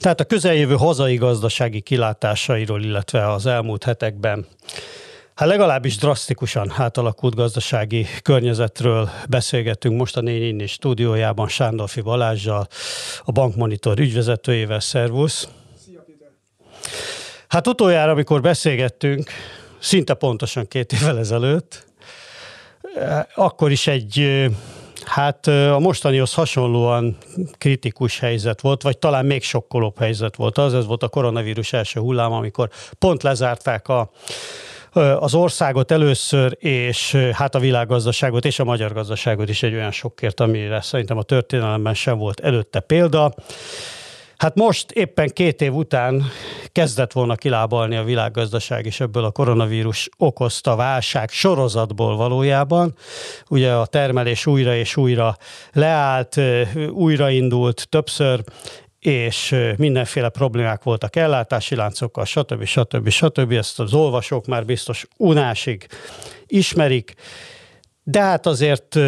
Tehát a közeljövő hazai gazdasági kilátásairól, illetve az elmúlt hetekben Hát legalábbis drasztikusan átalakult gazdasági környezetről beszélgetünk most a Négy Inni stúdiójában Sándorfi Balázsjal, a Bankmonitor ügyvezetőjével. Szervusz! Szia, Péter! Hát utoljára, amikor beszélgettünk, szinte pontosan két évvel ezelőtt, akkor is egy Hát a mostanihoz hasonlóan kritikus helyzet volt, vagy talán még sokkolóbb helyzet volt az, ez volt a koronavírus első hullám, amikor pont lezárták a az országot először, és hát a világgazdaságot és a magyar gazdaságot is egy olyan sokkért, amire szerintem a történelemben sem volt előtte példa. Hát most éppen két év után kezdett volna kilábalni a világgazdaság is ebből a koronavírus okozta válság sorozatból valójában. Ugye a termelés újra és újra leállt, újraindult többször, és mindenféle problémák voltak ellátási láncokkal, stb. stb. stb. Ezt az olvasók már biztos unásig ismerik, de hát azért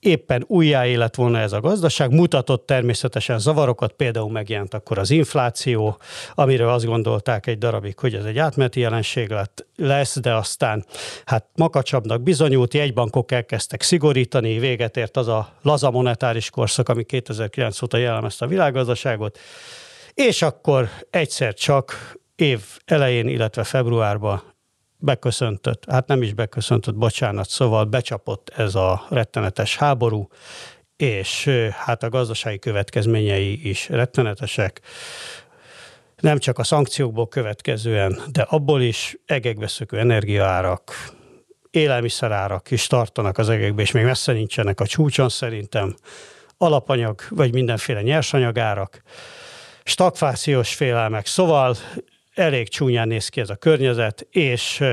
éppen újjáélet volna ez a gazdaság, mutatott természetesen zavarokat, például megjelent akkor az infláció, amiről azt gondolták egy darabig, hogy ez egy átmeneti jelenség lett, lesz, de aztán hát makacsabbnak bizonyult, jegybankok elkezdtek szigorítani, véget ért az a laza monetáris korszak, ami 2009 óta jellemezte a világgazdaságot, és akkor egyszer csak év elején, illetve februárban beköszöntött, hát nem is beköszöntött, bocsánat, szóval becsapott ez a rettenetes háború, és hát a gazdasági következményei is rettenetesek. Nem csak a szankciókból következően, de abból is egekbe szökő energiaárak, élelmiszerárak is tartanak az egekbe, és még messze nincsenek a csúcson szerintem, alapanyag vagy mindenféle nyersanyagárak, stagflációs félelmek. Szóval elég csúnyán néz ki ez a környezet, és,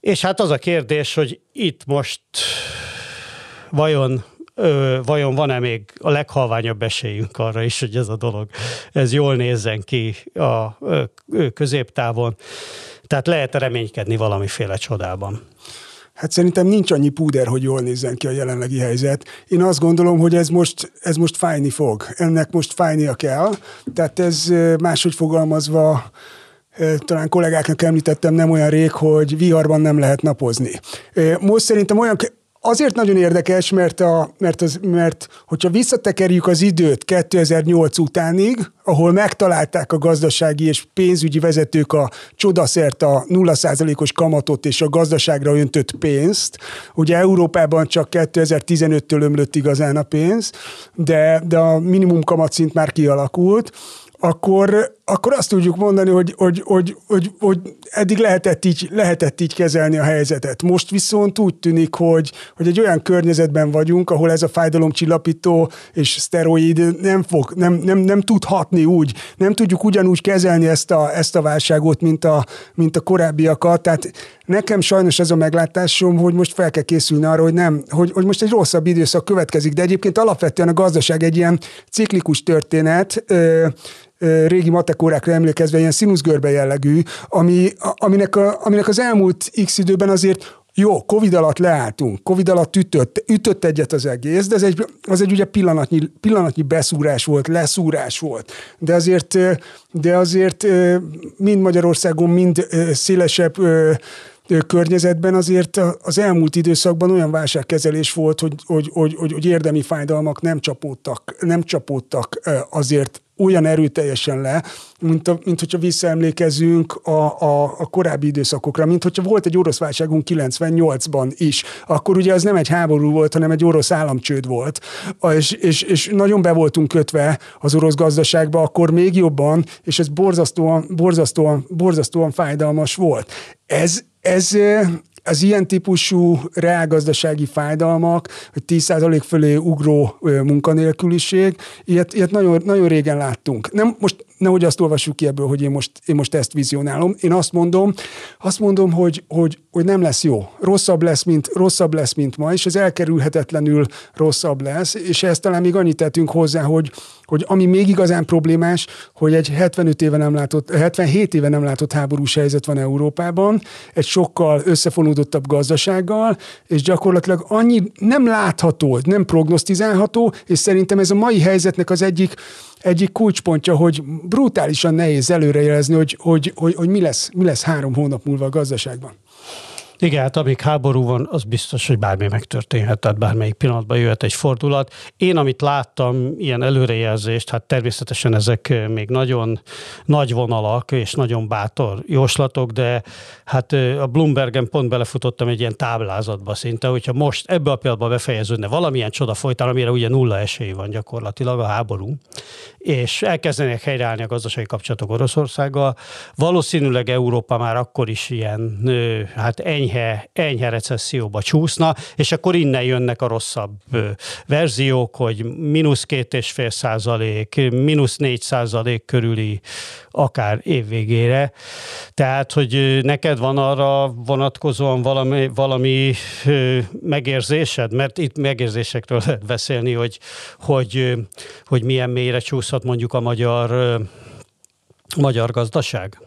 és hát az a kérdés, hogy itt most vajon ö, vajon van-e még a leghalványabb esélyünk arra is, hogy ez a dolog ez jól nézzen ki a ö, középtávon. Tehát lehet reménykedni valamiféle csodában. Hát szerintem nincs annyi púder, hogy jól nézzen ki a jelenlegi helyzet. Én azt gondolom, hogy ez most, ez most fájni fog. Ennek most fájnia kell. Tehát ez máshogy fogalmazva, talán kollégáknak említettem nem olyan rég, hogy viharban nem lehet napozni. Most szerintem olyan azért nagyon érdekes, mert, a, mert, az, mert hogyha visszatekerjük az időt 2008 utánig, ahol megtalálták a gazdasági és pénzügyi vezetők a csodaszert a 0%-os kamatot és a gazdaságra öntött pénzt. Ugye Európában csak 2015-től ömlött igazán a pénz, de, de a minimum kamatszint már kialakult akkor, akkor azt tudjuk mondani, hogy, hogy, hogy, hogy, hogy eddig lehetett így, lehetett így kezelni a helyzetet. Most viszont úgy tűnik, hogy, hogy egy olyan környezetben vagyunk, ahol ez a fájdalomcsillapító és szteroid nem, fog, nem, nem, nem tud hatni úgy, nem tudjuk ugyanúgy kezelni ezt a, ezt a válságot, mint a, mint a korábbiakat. Tehát nekem sajnos ez a meglátásom, hogy most fel kell készülni arra, hogy nem, hogy, hogy most egy rosszabb időszak következik, de egyébként alapvetően a gazdaság egy ilyen ciklikus történet, régi matekórákra emlékezve ilyen színuszgörbe jellegű, ami, aminek, a, aminek az elmúlt x időben azért jó, Covid alatt leálltunk, Covid alatt ütött, ütött egyet az egész, de ez egy, az egy ugye pillanatnyi, pillanatnyi beszúrás volt, leszúrás volt. De azért, de azért mind Magyarországon, mind szélesebb környezetben azért az elmúlt időszakban olyan válságkezelés volt, hogy, hogy, hogy, hogy, hogy érdemi fájdalmak nem csapódtak, nem csapódtak azért olyan erőteljesen le, mint, a, mint hogyha visszaemlékezünk a, a, a korábbi időszakokra, mint hogyha volt egy orosz válságunk 98-ban is, akkor ugye az nem egy háború volt, hanem egy orosz államcsőd volt, és, és, és nagyon be voltunk kötve az orosz gazdaságba, akkor még jobban, és ez borzasztóan, borzasztóan, borzasztóan fájdalmas volt. Ez, ez, az ilyen típusú reálgazdasági fájdalmak, hogy 10% fölé ugró munkanélküliség, ilyet, ilyet nagyon, nagyon régen láttunk. Nem, most nehogy azt olvassuk ki ebből, hogy én most, én most ezt vizionálom. Én azt mondom, azt mondom, hogy, hogy, hogy nem lesz jó. Rosszabb lesz, mint, rosszabb lesz, mint ma, és ez elkerülhetetlenül rosszabb lesz, és ezt talán még annyit tettünk hozzá, hogy, hogy ami még igazán problémás, hogy egy 75 éve nem látott, 77 éve nem látott háborús helyzet van Európában, egy sokkal összefonódottabb gazdasággal, és gyakorlatilag annyi nem látható, nem prognosztizálható, és szerintem ez a mai helyzetnek az egyik egyik kulcspontja, hogy brutálisan nehéz előrejelezni, hogy, hogy, hogy, hogy mi, lesz, mi lesz három hónap múlva a gazdaságban. Igen, hát amíg háború van, az biztos, hogy bármi megtörténhet, tehát bármelyik pillanatban jöhet egy fordulat. Én, amit láttam, ilyen előrejelzést, hát természetesen ezek még nagyon nagy vonalak és nagyon bátor jóslatok, de hát a Bloombergen pont belefutottam egy ilyen táblázatba szinte, hogyha most ebbe a pillanatban befejeződne valamilyen csoda folytán, amire ugye nulla esély van gyakorlatilag a háború, és elkezdenek helyreállni a gazdasági kapcsolatok Oroszországgal, valószínűleg Európa már akkor is ilyen, hát ennyi enyhe, enyhe recesszióba csúszna, és akkor innen jönnek a rosszabb verziók, hogy mínusz két és fél százalék, mínusz négy százalék körüli akár évvégére. Tehát, hogy neked van arra vonatkozóan valami, valami megérzésed, mert itt megérzésekről lehet beszélni, hogy, hogy, hogy milyen mélyre csúszhat mondjuk a magyar, magyar gazdaság?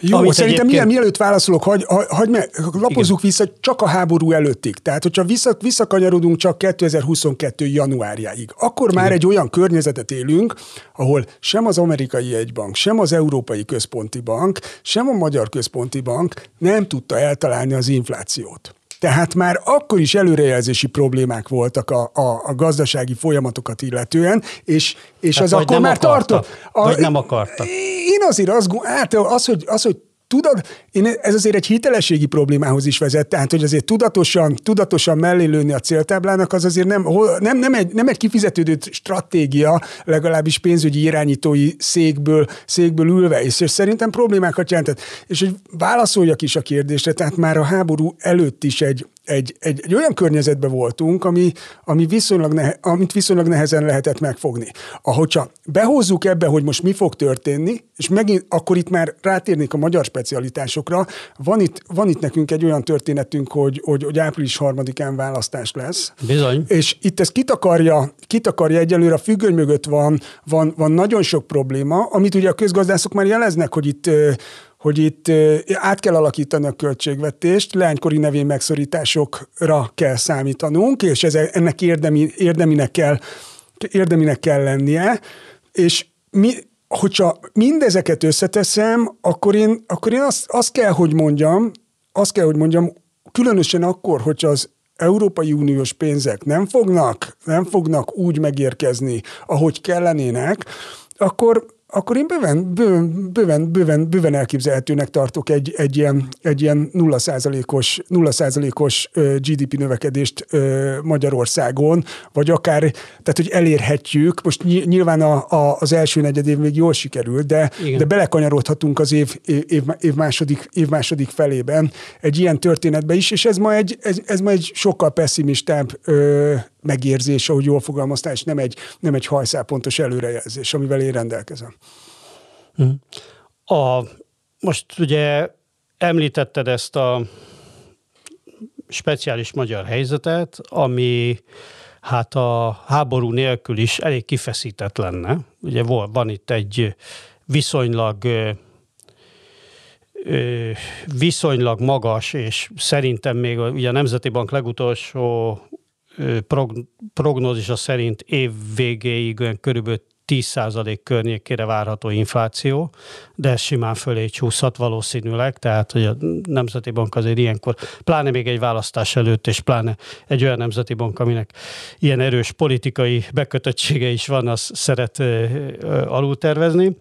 Jó, Amit szerintem egyébként... mielőtt válaszolok, hagy, hagy meg, lapozzuk Igen. vissza csak a háború előttig. Tehát, hogyha vissza, visszakanyarodunk csak 2022. januárjáig, akkor Igen. már egy olyan környezetet élünk, ahol sem az amerikai egybank, sem az Európai Központi Bank, sem a Magyar Központi Bank nem tudta eltalálni az inflációt. Tehát már akkor is előrejelzési problémák voltak a, a, a gazdasági folyamatokat illetően, és, és az akkor már tartott. Vagy nem akarta. Én azért azt, hát az, hogy, az, hogy Tudod, én, ez azért egy hitelességi problémához is vezet, tehát hogy azért tudatosan, tudatosan mellé lőni a céltáblának, az azért nem, nem, nem, egy, nem egy kifizetődő stratégia, legalábbis pénzügyi irányítói székből, székből ülve, és, és szerintem problémákat jelentett. És hogy válaszoljak is a kérdésre, tehát már a háború előtt is egy, egy, egy, egy olyan környezetben voltunk, ami, ami viszonylag nehe, amit viszonylag nehezen lehetett megfogni. Ahogyha behozzuk ebbe, hogy most mi fog történni, és megint akkor itt már rátérnék a magyar specialitásokra, van itt, van itt nekünk egy olyan történetünk, hogy, hogy, hogy április harmadikán választás lesz. Bizony. És itt ez kitakarja, kitakarja egyelőre, a függöny mögött van, van, van nagyon sok probléma, amit ugye a közgazdászok már jeleznek, hogy itt hogy itt át kell alakítani a költségvetést, leánykori nevén megszorításokra kell számítanunk, és ez, ennek érdemi, érdeminek, kell, érdeminek kell lennie, és mi, hogyha mindezeket összeteszem, akkor én, akkor én azt, azt kell, hogy mondjam, azt kell, hogy mondjam, különösen akkor, hogyha az Európai Uniós pénzek nem fognak, nem fognak úgy megérkezni, ahogy kellenének, akkor, akkor én bőven, bőven, bőven, bőven, bőven elképzelhetőnek tartok egy, egy ilyen, egy ilyen 0%-os, 0%-os GDP növekedést Magyarországon, vagy akár, tehát hogy elérhetjük, most nyilván a, a, az első negyed év még jól sikerült, de, de belekanyarodhatunk az év, év, év, második, év második felében egy ilyen történetbe is, és ez ma egy, ez, ez ma egy sokkal pessimistább ö, megérzés, ahogy jól fogalmaztál, és nem egy, nem egy hajszálpontos előrejelzés, amivel én rendelkezem. Hm. A, most ugye említetted ezt a speciális magyar helyzetet, ami hát a háború nélkül is elég kifeszített lenne. Ugye van itt egy viszonylag viszonylag magas, és szerintem még ugye a Nemzeti Bank legutolsó prognózisa szerint év végéig olyan körülbelül 10% környékére várható infláció, de ez simán fölé csúszhat valószínűleg, tehát hogy a Nemzeti Bank azért ilyenkor, pláne még egy választás előtt, és pláne egy olyan Nemzeti Bank, aminek ilyen erős politikai bekötöttsége is van, az szeret alultervezni.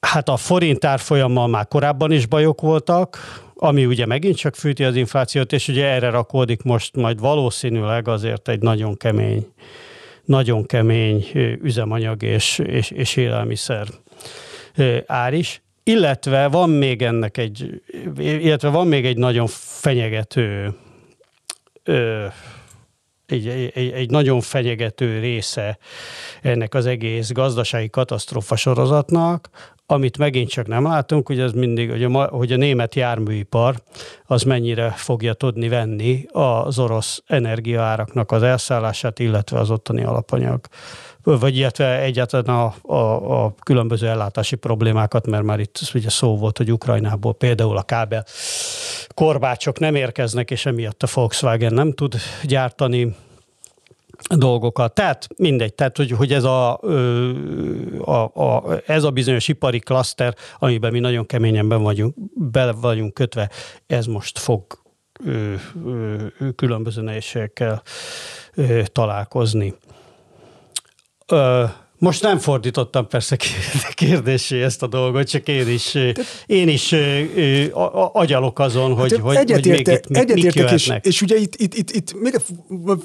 Hát a forint árfolyammal már korábban is bajok voltak, ami ugye megint csak fűti az inflációt, és ugye erre rakódik most majd valószínűleg azért egy nagyon kemény, nagyon kemény üzemanyag és, és, és élelmiszer ár is. Illetve van még ennek egy, illetve van még egy nagyon fenyegető egy, egy, egy nagyon fenyegető része ennek az egész gazdasági katasztrófa sorozatnak, amit megint csak nem látunk, hogy ez mindig, hogy a, hogy a német járműipar az mennyire fogja tudni venni az orosz energiaáraknak az elszállását, illetve az ottani alapanyag. Vagy illetve egyáltalán a, a, a különböző ellátási problémákat, mert már itt ugye szó volt, hogy Ukrajnából például a kábel korbácsok nem érkeznek, és emiatt a Volkswagen nem tud gyártani dolgokat. Tehát mindegy, tehát hogy, hogy ez, a, a, a, ez a bizonyos ipari klaszter, amiben mi nagyon keményen be vagyunk, bele vagyunk kötve, ez most fog ö, ö, különböző nehézségekkel ö, találkozni. Ö, most nem fordítottam persze kérdésé ezt a dolgot, csak én is, én is agyalok azon, hogy, hát, hogy, egyetérte, hogy még itt egyetértek, és, és ugye itt, itt, itt, itt még,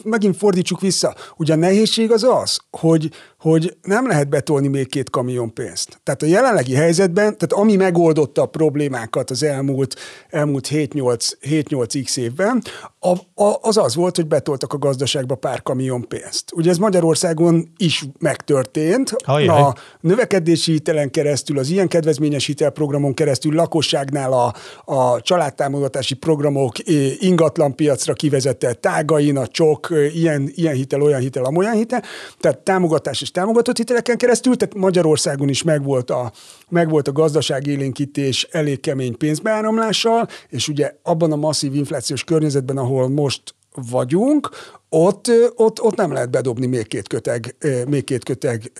megint fordítsuk vissza. Ugye a nehézség az az, hogy, hogy nem lehet betolni még két kamion pénzt. Tehát a jelenlegi helyzetben, tehát ami megoldotta a problémákat az elmúlt, elmúlt 7-8x évben, a, a, az az volt, hogy betoltak a gazdaságba pár kamion pénzt. Ugye ez Magyarországon is megtörtént. Ajaj. A növekedési hitelen keresztül, az ilyen kedvezményes hitelprogramon keresztül, lakosságnál a, a családtámogatási programok ingatlanpiacra kivezetett tágain, a csok, ilyen, ilyen hitel, olyan hitel, amolyan hitel. Tehát támogatás és támogatott hiteleken keresztül, tehát Magyarországon is megvolt a, megvolt a gazdaságélénkítés elég kemény pénzbeáramlással, és ugye abban a masszív inflációs környezetben, ahol most vagyunk, ott, ott, ott nem lehet bedobni még két köteg, még két köteg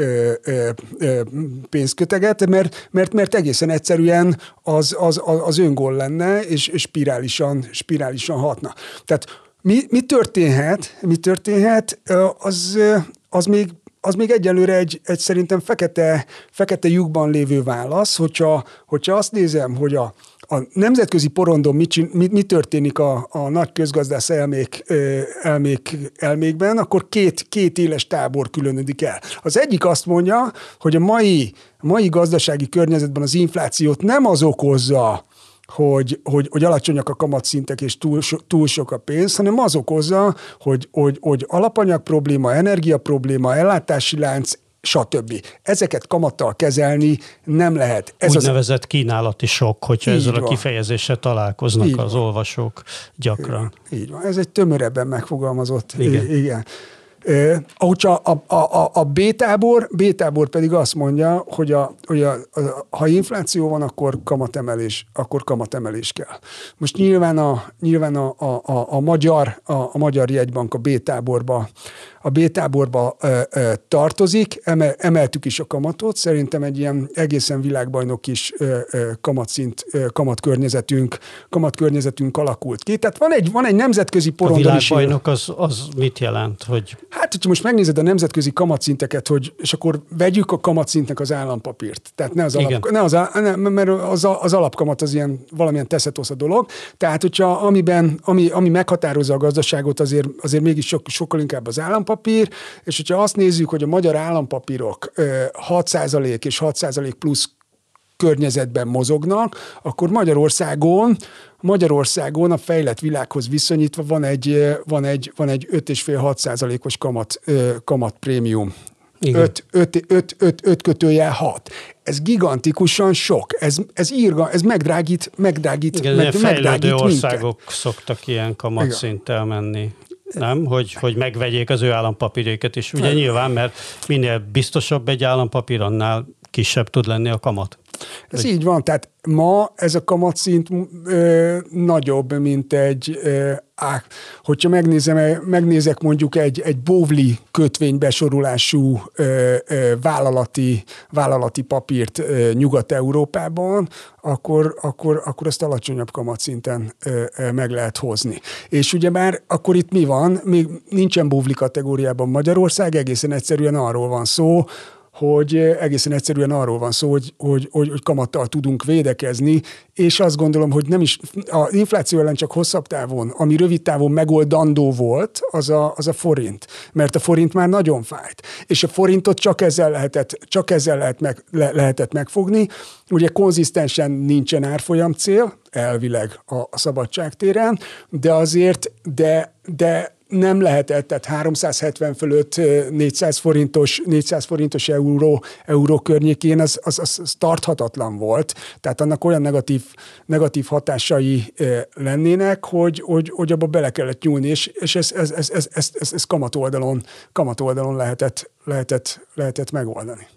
pénzköteget, mert, mert, mert egészen egyszerűen az, az, az öngól lenne, és, és spirálisan, spirálisan hatna. Tehát mi, mi történhet, mi történhet, az, az még az még egyelőre egy, egy szerintem fekete, fekete lyukban lévő válasz, hogyha, hogyha azt nézem, hogy a, a nemzetközi porondon mi, mi, mi történik a, a nagy közgazdász elmék, elmék, elmékben, akkor két, két éles tábor különödik el. Az egyik azt mondja, hogy a mai, mai gazdasági környezetben az inflációt nem az okozza, hogy, hogy, hogy alacsonyak a kamatszintek és túl, so, túl sok a pénz, hanem az okozza, hogy, hogy, hogy alapanyag probléma, energia probléma, ellátási lánc, stb. Ezeket kamattal kezelni nem lehet. Ez Úgynevezett az... kínálati sok, hogyha Így ezzel van. a kifejezéssel találkoznak Így az van. olvasók gyakran. Így van. Ez egy tömörebben megfogalmazott. Igen. igen. Ahogy a, a, a, a B-tábor, B-tábor pedig azt mondja, hogy, a, hogy a, a, ha infláció van, akkor kamatemelés, akkor kamatemelés kell. Most nyilván a, nyilván a, a, a, a magyar, a, a magyar jegybank a B-táborba a B-táborba ö, ö, tartozik, emel, emeltük is a kamatot, szerintem egy ilyen egészen világbajnok is ö, ö, kamatszint, ö, kamatkörnyezetünk, kamatkörnyezetünk alakult ki. Tehát van egy, van egy nemzetközi porondon A világbajnok az, az mit jelent? Hogy... Hát, hogyha most megnézed a nemzetközi kamatszinteket, hogy, és akkor vegyük a kamatszintnek az állampapírt. Tehát ne az, alap, ne az, ne, mert az, az alapkamat az ilyen valamilyen teszetosz a dolog. Tehát, hogyha amiben, ami, ami meghatározza a gazdaságot, azért, azért mégis sok, sokkal inkább az állampapír, állampapír, és hogyha azt nézzük, hogy a magyar állampapírok 6% és 6% plusz környezetben mozognak, akkor Magyarországon Magyarországon a fejlett világhoz viszonyítva van egy, van egy, van egy 5,5-6 százalékos kamat, kamat prémium. 5, 5, 5, 5, 5 kötője 6. Ez gigantikusan sok. Ez, ez írga, ez megdrágít, megdrágít, Igen, meg, megdrágít országok minket. szoktak ilyen kamatszinttel menni nem? Hogy, hogy megvegyék az ő állampapírjaikat is. Ugye nyilván, mert minél biztosabb egy állampapír, annál kisebb tud lenni a kamat. Ez így van, tehát ma ez a kamatszint ö, nagyobb, mint egy, ö, á, hogyha megnézem, megnézek mondjuk egy, egy bóvli kötvénybesorulású ö, ö, vállalati, vállalati papírt ö, Nyugat-Európában, akkor, akkor, akkor azt alacsonyabb kamatszinten ö, ö, meg lehet hozni. És ugye már akkor itt mi van? Még nincsen bóvli kategóriában Magyarország, egészen egyszerűen arról van szó, hogy egészen egyszerűen arról van szó, hogy, hogy, hogy, hogy kamattal tudunk védekezni, és azt gondolom, hogy nem is, a infláció ellen csak hosszabb távon, ami rövid távon megoldandó volt, az a, az a forint. Mert a forint már nagyon fájt. És a forintot csak ezzel lehetett, csak ezzel lehet meg, le, lehetett megfogni. Ugye konzisztensen nincsen árfolyam cél, elvileg a, a szabadságtéren, de azért, de, de nem lehetett, tehát 370 fölött 400 forintos, 400 forintos euró, euró környékén az, az, az, tarthatatlan volt. Tehát annak olyan negatív, negatív hatásai lennének, hogy, hogy, hogy abba bele kellett nyúlni, és, és ez, ez, ez, ez, ez, ez, ez kamat oldalon, kamat oldalon lehetett, lehetett, lehetett megoldani.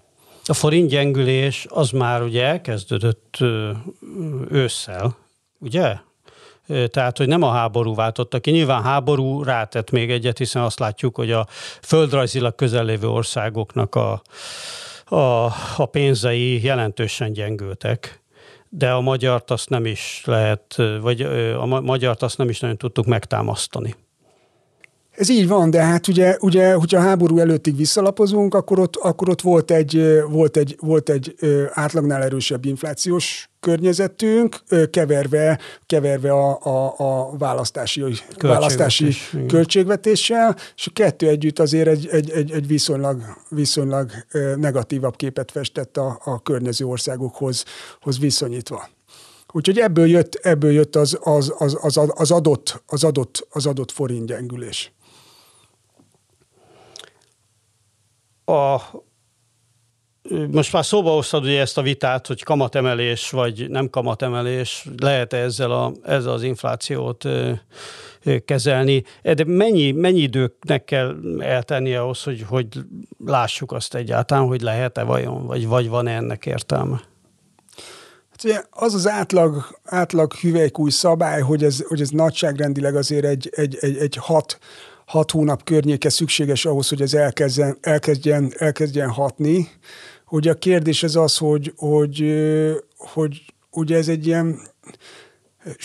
A forint gyengülés az már ugye elkezdődött ősszel, ugye? Tehát, hogy nem a háború váltotta ki. Nyilván háború rátett még egyet, hiszen azt látjuk, hogy a földrajzilag közellévő országoknak a, a, a pénzei jelentősen gyengültek de a magyart azt nem is lehet, vagy a magyart azt nem is nagyon tudtuk megtámasztani. Ez így van, de hát ugye, ugye hogyha a háború előttig visszalapozunk, akkor ott, akkor ott volt egy, volt egy, volt egy átlagnál erősebb inflációs környezetünk, keverve, keverve a, a, a választási, választási költségvetéssel, és a kettő együtt azért egy, egy, egy, egy viszonylag, viszonylag negatívabb képet festett a, a környező országokhoz hoz viszonyítva. Úgyhogy ebből jött, ebből jött az, az, az, az, az, adott, az, adott, az adott forint gyengülés. A, most már szóba hoztad ugye ezt a vitát, hogy kamatemelés vagy nem kamatemelés, lehet -e ezzel a, ezzel az inflációt ö, ö, kezelni. De mennyi, mennyi időnek kell eltenni ahhoz, hogy, hogy lássuk azt egyáltalán, hogy lehet-e vajon, vagy, vagy van-e ennek értelme? Hát ugye az az átlag, átlag hüvelykúj szabály, hogy ez, hogy ez nagyságrendileg azért egy, egy, egy, egy hat, hat hónap környéke szükséges ahhoz, hogy ez elkezdjen, elkezdjen, elkezdjen hatni. Hogy a kérdés az az, hogy, hogy, hogy ugye ez egy ilyen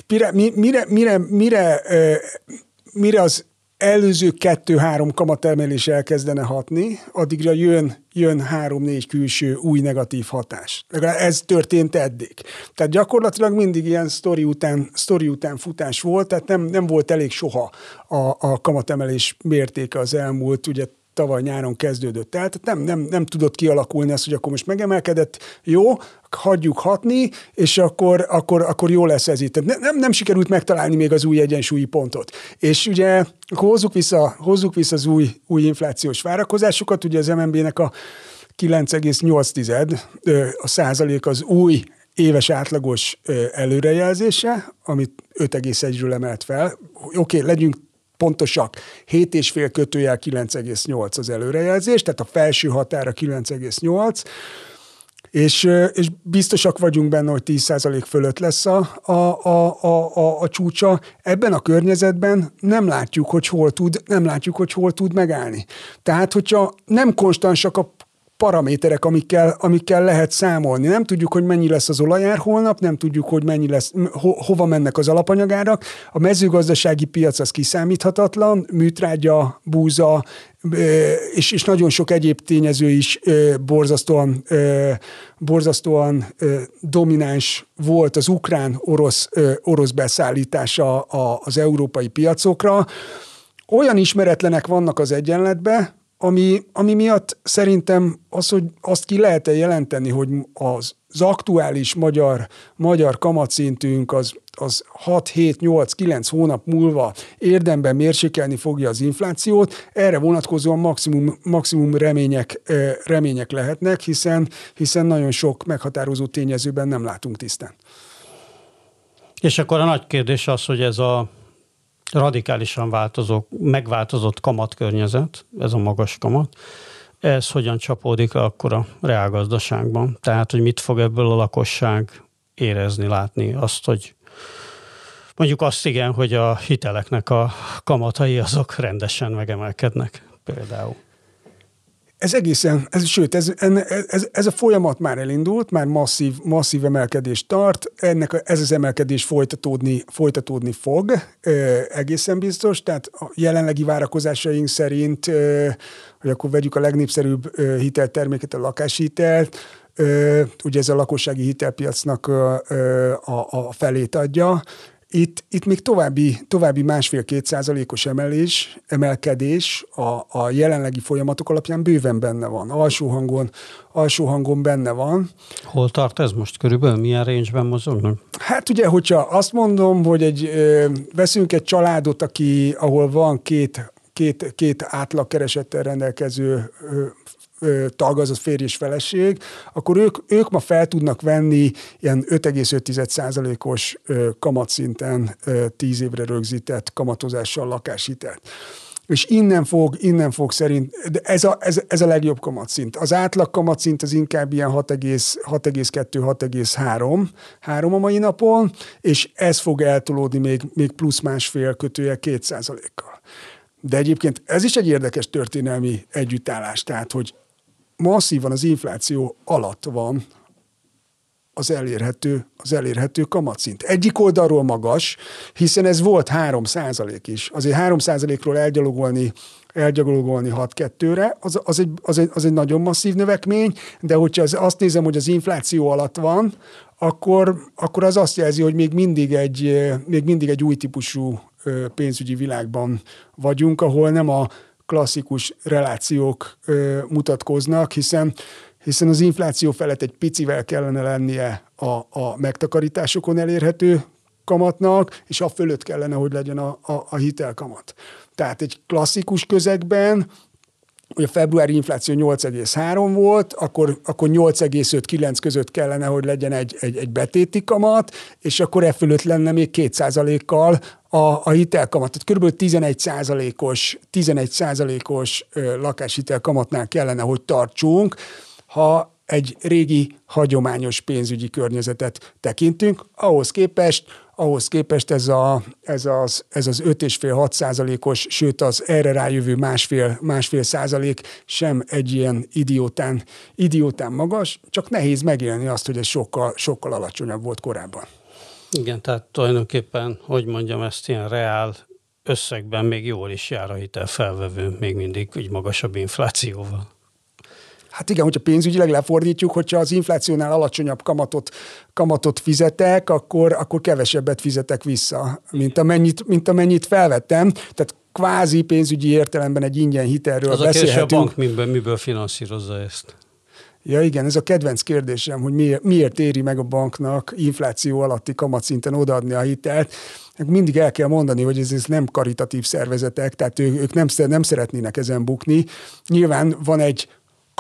mire, mire, mire, mire, mire az előző kettő-három kamatemelés elkezdene hatni, addigra jön, jön három-négy külső új negatív hatás. Ez történt eddig. Tehát gyakorlatilag mindig ilyen sztori után, sztori után futás volt, tehát nem, nem volt elég soha a, a kamatemelés mértéke az elmúlt, ugye tavaly nyáron kezdődött el, tehát nem, nem, nem tudott kialakulni az, hogy akkor most megemelkedett, jó, hagyjuk hatni, és akkor, akkor, akkor jó lesz ez itt. Tehát nem, nem sikerült megtalálni még az új egyensúlyi pontot. És ugye akkor hozzuk vissza, hozzuk vissza az új, új inflációs várakozásokat, ugye az MNB-nek a 9,8 a százalék az új éves átlagos előrejelzése, amit 5,1-ről emelt fel. Oké, okay, legyünk pontosak, 7,5 kötőjel 9,8 az előrejelzés, tehát a felső határa 9,8, és, és biztosak vagyunk benne, hogy 10% fölött lesz a, a, a, a, a, csúcsa. Ebben a környezetben nem látjuk, hogy hol tud, nem látjuk, hogy hol tud megállni. Tehát, hogyha nem konstansak a paraméterek, amikkel, amikkel lehet számolni. Nem tudjuk, hogy mennyi lesz az olajár holnap, nem tudjuk, hogy mennyi lesz, ho, hova mennek az alapanyagárak. A mezőgazdasági piac az kiszámíthatatlan, műtrágya, búza, és, és nagyon sok egyéb tényező is borzasztóan, borzasztóan domináns volt az ukrán-orosz orosz beszállítása az európai piacokra. Olyan ismeretlenek vannak az egyenletbe, ami, ami miatt szerintem az, hogy azt ki lehet-e jelenteni, hogy az, az aktuális magyar, magyar kamatszintünk az, az 6, 7, 8, 9 hónap múlva érdemben mérsékelni fogja az inflációt, erre vonatkozóan maximum, maximum remények, remények lehetnek, hiszen, hiszen nagyon sok meghatározó tényezőben nem látunk tisztán. És akkor a nagy kérdés az, hogy ez a radikálisan változó, megváltozott kamatkörnyezet, ez a magas kamat, ez hogyan csapódik akkor a reálgazdaságban? Tehát, hogy mit fog ebből a lakosság érezni, látni? Azt, hogy mondjuk azt igen, hogy a hiteleknek a kamatai azok rendesen megemelkednek például. Ez egészen, ez, sőt, ez, ez, ez a folyamat már elindult, már masszív, masszív emelkedést tart, ennek ez az emelkedés folytatódni, folytatódni fog, egészen biztos, tehát a jelenlegi várakozásaink szerint, hogy akkor vegyük a legnépszerűbb hitelterméket, a lakáshitelt, ugye ez a lakossági hitelpiacnak a, a, a felét adja, itt, itt még további, további másfél-két százalékos emelés, emelkedés a, a jelenlegi folyamatok alapján bőven benne van. Alsó hangon, alsó hangon benne van. Hol tart ez most körülbelül? Milyen range-ben mozognak? Hát ugye, hogyha azt mondom, hogy egy, ö, veszünk egy családot, aki, ahol van két két, két átlagkeresettel rendelkező tag, az férj és feleség, akkor ők, ők ma fel tudnak venni ilyen 5,5%-os kamatszinten 10 évre rögzített kamatozással lakáshitelt. és innen fog, innen fog szerint, de ez a, ez, ez a legjobb kamatszint. Az átlag kamatszint az inkább ilyen 6,2-6,3 három a mai napon, és ez fog eltolódni még, még plusz másfél kötője 2 kal De egyébként ez is egy érdekes történelmi együttállás, tehát hogy masszívan az infláció alatt van az elérhető, az elérhető kamatszint. Egyik oldalról magas, hiszen ez volt 3 is. Azért 3 ról elgyalogolni elgyalogolni 6-2-re, az, az, egy, az, egy, az egy nagyon masszív növekmény, de hogyha az, azt nézem, hogy az infláció alatt van, akkor, akkor az azt jelzi, hogy még mindig egy, még mindig egy új típusú pénzügyi világban vagyunk, ahol nem a klasszikus relációk mutatkoznak, hiszen hiszen az infláció felett egy picivel kellene lennie a, a megtakarításokon elérhető kamatnak, és a fölött kellene, hogy legyen a, a, a hitelkamat. Tehát egy klasszikus közegben hogy a februári infláció 8,3 volt, akkor, akkor 8,5-9 között kellene, hogy legyen egy, egy, egy betéti kamat, és akkor e fölött lenne még 2%-kal a, a hitelkamat. Tehát kb. 11 százalékos, 11 százalékos lakáshitelkamatnál kamatnál kellene, hogy tartsunk, ha egy régi, hagyományos pénzügyi környezetet tekintünk, ahhoz képest, ahhoz képest ez, a, ez az, ez az 5,5-6 százalékos, sőt az erre rájövő másfél, másfél százalék sem egy ilyen idiótán, idiótán magas, csak nehéz megélni azt, hogy ez sokkal, sokkal alacsonyabb volt korábban. Igen, tehát tulajdonképpen, hogy mondjam, ezt ilyen reál összegben még jól is jár a hitel felvevő, még mindig úgy magasabb inflációval. Hát igen, hogyha pénzügyileg lefordítjuk, hogyha az inflációnál alacsonyabb kamatot, kamatot fizetek, akkor, akkor kevesebbet fizetek vissza, mint amennyit, mint amennyit felvettem. Tehát kvázi pénzügyi értelemben egy ingyen hitelről Az beszélhetünk. a bank miből, miből finanszírozza ezt? Ja igen, ez a kedvenc kérdésem, hogy miért, miért éri meg a banknak infláció alatti kamatszinten odaadni a hitelt. Mindig el kell mondani, hogy ez, ez nem karitatív szervezetek, tehát ő, ők nem, nem szeretnének ezen bukni. Nyilván van egy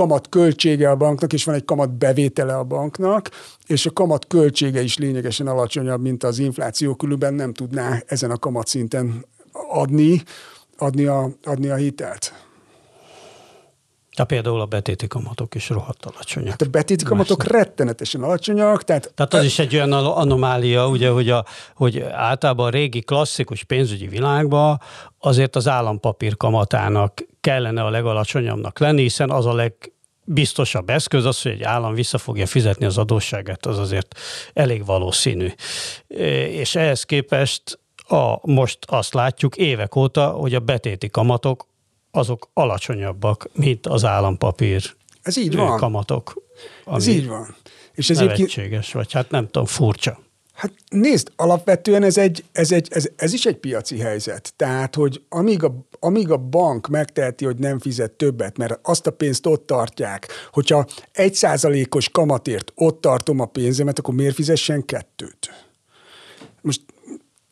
kamat költsége a banknak, és van egy kamat bevétele a banknak, és a kamat költsége is lényegesen alacsonyabb, mint az infláció, különben nem tudná ezen a kamatszinten adni, adni a, adni a hitelt. De például a betéti kamatok is rohadt alacsonyak. Hát a betéti kamatok Másnak. rettenetesen alacsonyak. Tehát, tehát az is egy olyan anomália, ugye, hogy, a, hogy általában a régi klasszikus pénzügyi világban azért az állampapír kamatának kellene a legalacsonyabbnak lenni, hiszen az a leg biztosabb eszköz az, hogy egy állam vissza fogja fizetni az adósságát, az azért elég valószínű. És ehhez képest a, most azt látjuk évek óta, hogy a betéti kamatok azok alacsonyabbak, mint az állampapír ez így van. kamatok. Ez így van. És ez nevetséges, vagy hát nem tudom, furcsa. Hát nézd, alapvetően ez, egy, ez, egy, ez, ez is egy piaci helyzet. Tehát, hogy amíg a, amíg a bank megteheti, hogy nem fizet többet, mert azt a pénzt ott tartják, hogyha egy százalékos kamatért ott tartom a pénzemet, akkor miért fizessen kettőt? Most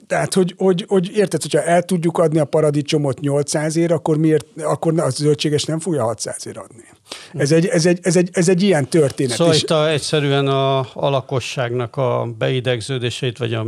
tehát, hogy, hogy, hogy érted, hogyha el tudjuk adni a paradicsomot 800 ér, akkor miért, akkor a zöldséges nem fogja 600 ér adni. Ez egy, ez egy, ez egy, ez egy ilyen történet. Szóval itt a, egyszerűen a, a lakosságnak a beidegződését, vagy a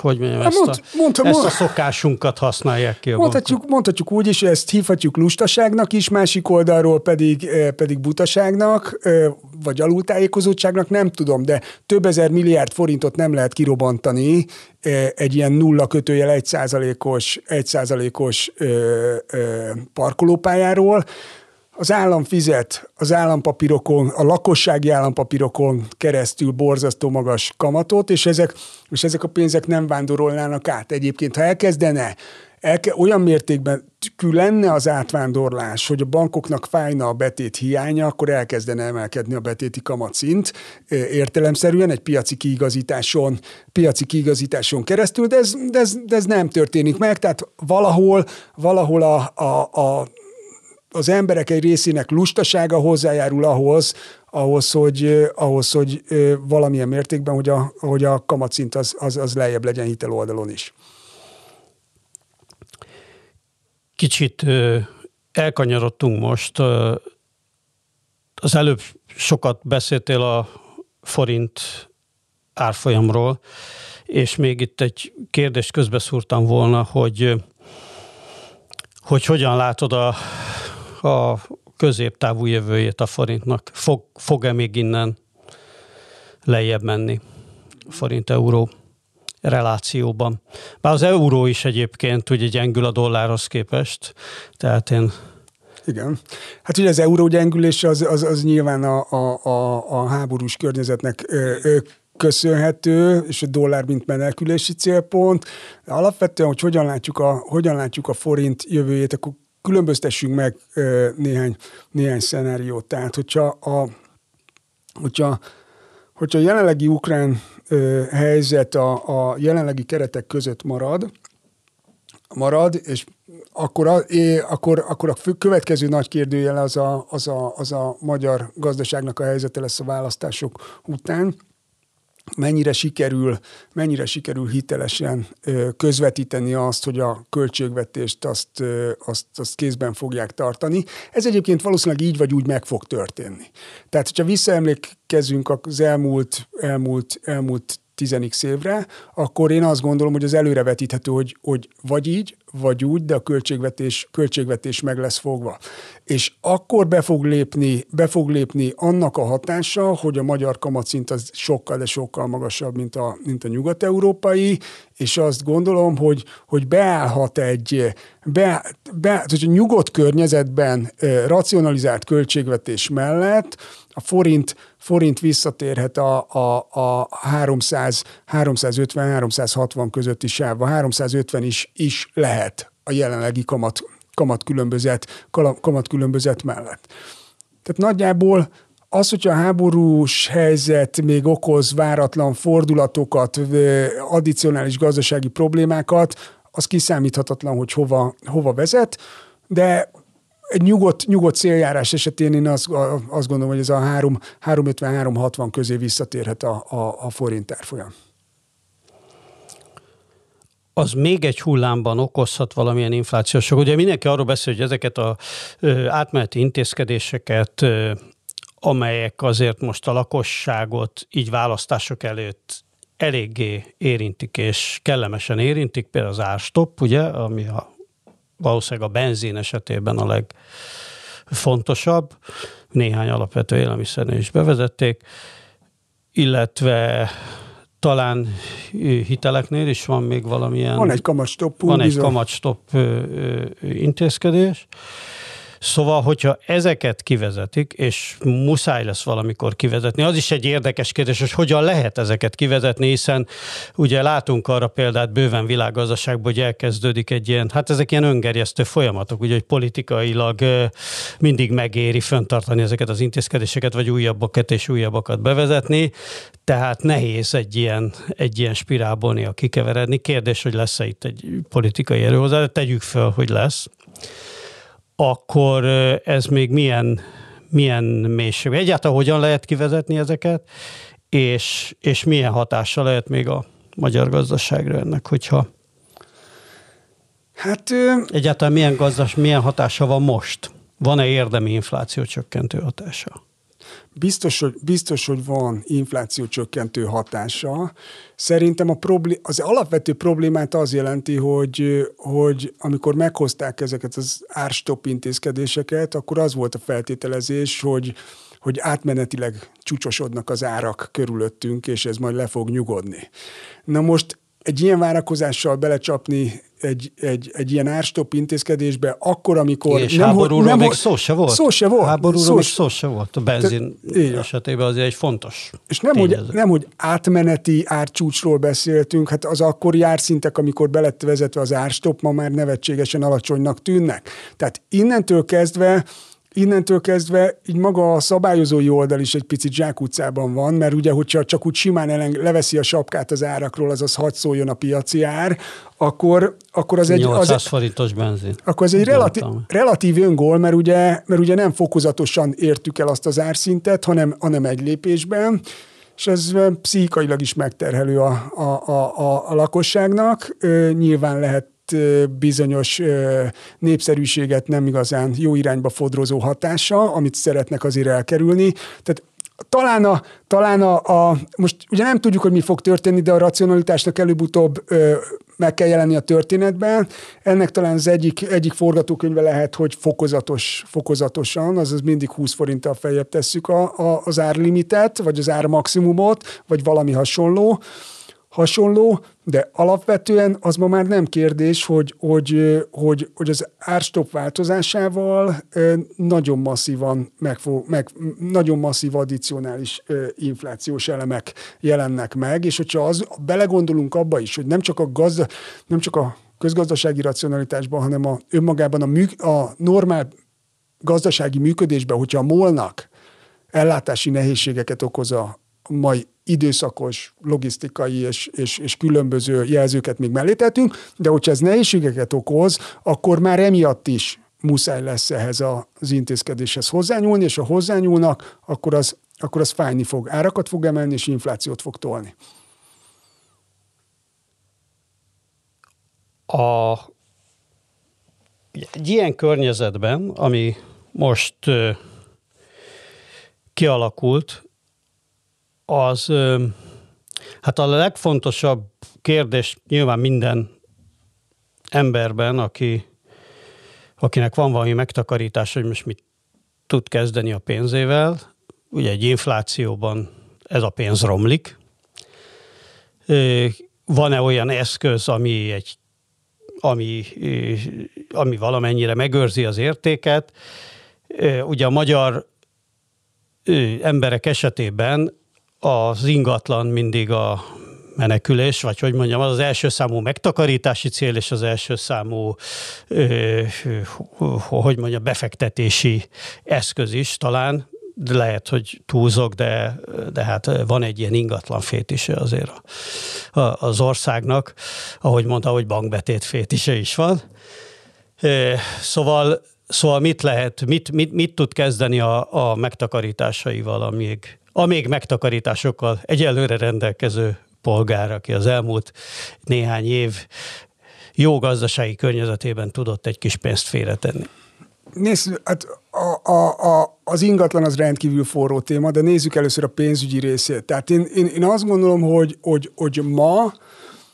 hogy mondjam, hát ezt, mond, a, mondta, ezt a szokásunkat használják ki a mondhatjuk, mondhatjuk úgy is, ezt hívhatjuk lustaságnak is, másik oldalról pedig, eh, pedig butaságnak, eh, vagy alultájékozottságnak, nem tudom, de több ezer milliárd forintot nem lehet kirobantani eh, egy ilyen nulla kötőjel egy százalékos, egy százalékos parkolópályáról, az állam fizet az állampapírokon, a lakossági állampapírokon keresztül borzasztó magas kamatot, és ezek, és ezek a pénzek nem vándorolnának át. Egyébként, ha elkezdene elke, olyan mértékben lenne az átvándorlás, hogy a bankoknak fájna a betét hiánya, akkor elkezdene emelkedni a betéti kamatszint értelemszerűen egy piaci kiigazításon, piaci kiigazításon keresztül, de ez, de ez, de ez nem történik meg, tehát valahol, valahol a, a, a az emberek egy részének lustasága hozzájárul ahhoz, ahhoz, hogy, ahhoz, hogy valamilyen mértékben, hogy a, hogy a kamatszint az, az, az lejjebb legyen hitel oldalon is. Kicsit elkanyarodtunk most. Az előbb sokat beszéltél a forint árfolyamról, és még itt egy kérdést közbeszúrtam volna, hogy hogy hogyan látod a, a középtávú jövőjét a forintnak. Fog, fog-e még innen lejjebb menni forint-euró relációban? Bár az euró is egyébként ugye gyengül a dollárhoz képest, tehát én igen. Hát ugye az euró gyengülése az, az, az nyilván a, a, a, a háborús környezetnek ö, ö, köszönhető, és a dollár mint menekülési célpont. Alapvetően, hogy hogyan látjuk a, hogyan látjuk a forint jövőjét, akkor különböztessünk meg néhány, néhány szenáriót. Tehát, hogyha a, hogyha, hogyha a jelenlegi ukrán helyzet a, a jelenlegi keretek között marad, marad, és akkor a, akkor, akkor a következő nagy kérdőjel az a, az, a, az a magyar gazdaságnak a helyzete lesz a választások után mennyire sikerül, mennyire sikerül hitelesen közvetíteni azt, hogy a költségvetést azt, azt, azt kézben fogják tartani. Ez egyébként valószínűleg így vagy úgy meg fog történni. Tehát, hogyha visszaemlékezünk az elmúlt, elmúlt, elmúlt 10 évre, akkor én azt gondolom, hogy az előrevetíthető, hogy, hogy vagy így, vagy úgy, de a költségvetés, költségvetés meg lesz fogva. És akkor be fog lépni, be fog lépni annak a hatása, hogy a magyar kamatszint az sokkal, de sokkal magasabb, mint a, mint a nyugat-európai, és azt gondolom, hogy, hogy beállhat egy, be, be, hogy nyugodt környezetben racionalizált költségvetés mellett a forint, forint visszatérhet a, a, a 300, 350-360 közötti sávba, 350 is, is lehet a jelenlegi kamat, kamat, különbözet, kamat különbözet mellett. Tehát nagyjából az, hogyha a háborús helyzet még okoz váratlan fordulatokat, addicionális gazdasági problémákat, az kiszámíthatatlan, hogy hova, hova vezet, de egy nyugodt, nyugodt céljárás esetén én azt, azt gondolom, hogy ez a 350-360 közé visszatérhet a, a, a forint árfolyam az még egy hullámban okozhat valamilyen inflációs. Ugye mindenki arról beszél, hogy ezeket a átmeneti intézkedéseket, amelyek azért most a lakosságot így választások előtt eléggé érintik, és kellemesen érintik, például az árstop, ugye, ami a valószínűleg a benzin esetében a legfontosabb, néhány alapvető élelmiszernél is bevezették, illetve talán hiteleknél is van még valamilyen... Van egy kamatstop. Van egy kamatstop intézkedés. Szóval, hogyha ezeket kivezetik, és muszáj lesz valamikor kivezetni, az is egy érdekes kérdés, hogy hogyan lehet ezeket kivezetni, hiszen ugye látunk arra példát bőven világgazdaságban, hogy elkezdődik egy ilyen, hát ezek ilyen öngerjesztő folyamatok, ugye, hogy politikailag mindig megéri föntartani ezeket az intézkedéseket, vagy újabbakat és újabbakat bevezetni, tehát nehéz egy ilyen, egy ilyen spirálból néha kikeveredni. Kérdés, hogy lesz-e itt egy politikai erőhozzá, de tegyük fel, hogy lesz akkor ez még milyen, milyen mélység. Egyáltalán hogyan lehet kivezetni ezeket, és, és milyen hatása lehet még a magyar gazdaságra ennek, hogyha Hát, Egyáltalán milyen gazdas, milyen hatása van most? Van-e érdemi infláció csökkentő hatása? Biztos, hogy, biztos, hogy van infláció csökkentő hatása. Szerintem a problé- az alapvető problémát az jelenti, hogy, hogy amikor meghozták ezeket az árstop intézkedéseket, akkor az volt a feltételezés, hogy, hogy átmenetileg csúcsosodnak az árak körülöttünk, és ez majd le fog nyugodni. Na most egy ilyen várakozással belecsapni egy, egy, egy ilyen árstop intézkedésbe, akkor, amikor... És nem, háborúról nem, még szó se volt. Szó se volt. Háborúról szó, még szó se volt. A benzin te, esetében azért egy fontos És nem hogy, nem, hogy átmeneti árcsúcsról beszéltünk, hát az akkori árszintek, amikor belett vezetve az árstop, ma már nevetségesen alacsonynak tűnnek. Tehát innentől kezdve innentől kezdve így maga a szabályozói oldal is egy picit zsákutcában van, mert ugye, hogyha csak úgy simán ellen, leveszi a sapkát az árakról, azaz hadd szóljon a piaci ár, akkor, akkor az egy... 800 az, forintos benzin. Akkor az egy relatív, relatív öngól, mert ugye, mert ugye nem fokozatosan értük el azt az árszintet, hanem, hanem egy lépésben, és ez pszichikailag is megterhelő a, a, a, a, a lakosságnak. Nyilván lehet bizonyos népszerűséget nem igazán jó irányba fodrozó hatása, amit szeretnek azért elkerülni. Tehát talán a, talán a, a, most ugye nem tudjuk, hogy mi fog történni, de a racionalitásnak előbb-utóbb ö, meg kell jelenni a történetben. Ennek talán az egyik, egyik forgatókönyve lehet, hogy fokozatos, fokozatosan, azaz mindig 20 forinttal feljebb tesszük a, a, az árlimitet, vagy az ármaximumot, vagy valami hasonló hasonló, de alapvetően az ma már nem kérdés, hogy, hogy, hogy, hogy az árstop változásával nagyon masszívan, megfog, meg, nagyon masszív addicionális inflációs elemek jelennek meg, és hogyha az, belegondolunk abba is, hogy nem csak a gazda, nem csak a közgazdasági racionalitásban, hanem a, önmagában a, mű, a normál gazdasági működésben, hogyha a molnak ellátási nehézségeket okoz a mai időszakos logisztikai és, és, és különböző jelzőket még mellé tettünk, de hogyha ez nehézségeket okoz, akkor már emiatt is muszáj lesz ehhez az intézkedéshez hozzányúlni, és ha hozzányúlnak, akkor az, akkor az fájni fog. Árakat fog emelni, és inflációt fog tolni. A, egy ilyen környezetben, ami most kialakult, az hát a legfontosabb kérdés nyilván minden emberben, aki, akinek van valami megtakarítás, hogy most mit tud kezdeni a pénzével. Ugye egy inflációban ez a pénz romlik. Van-e olyan eszköz, ami, egy, ami, ami valamennyire megőrzi az értéket? Ugye a magyar emberek esetében az ingatlan mindig a menekülés, vagy hogy mondjam, az az első számú megtakarítási cél, és az első számú, ö, hogy mondjam, befektetési eszköz is talán, lehet, hogy túlzok, de, de hát van egy ilyen ingatlan fétise azért a, a, az országnak, ahogy mondta, hogy bankbetét fétise is van. Szóval, szóval mit lehet, mit, mit, mit tud kezdeni a, a megtakarításaival, amíg a még megtakarításokkal egyelőre rendelkező polgár, aki az elmúlt néhány év jó gazdasági környezetében tudott egy kis pénzt félretenni. Nézd, hát a, a, a, az ingatlan az rendkívül forró téma, de nézzük először a pénzügyi részét. Tehát én, én, én azt gondolom, hogy, hogy, hogy ma,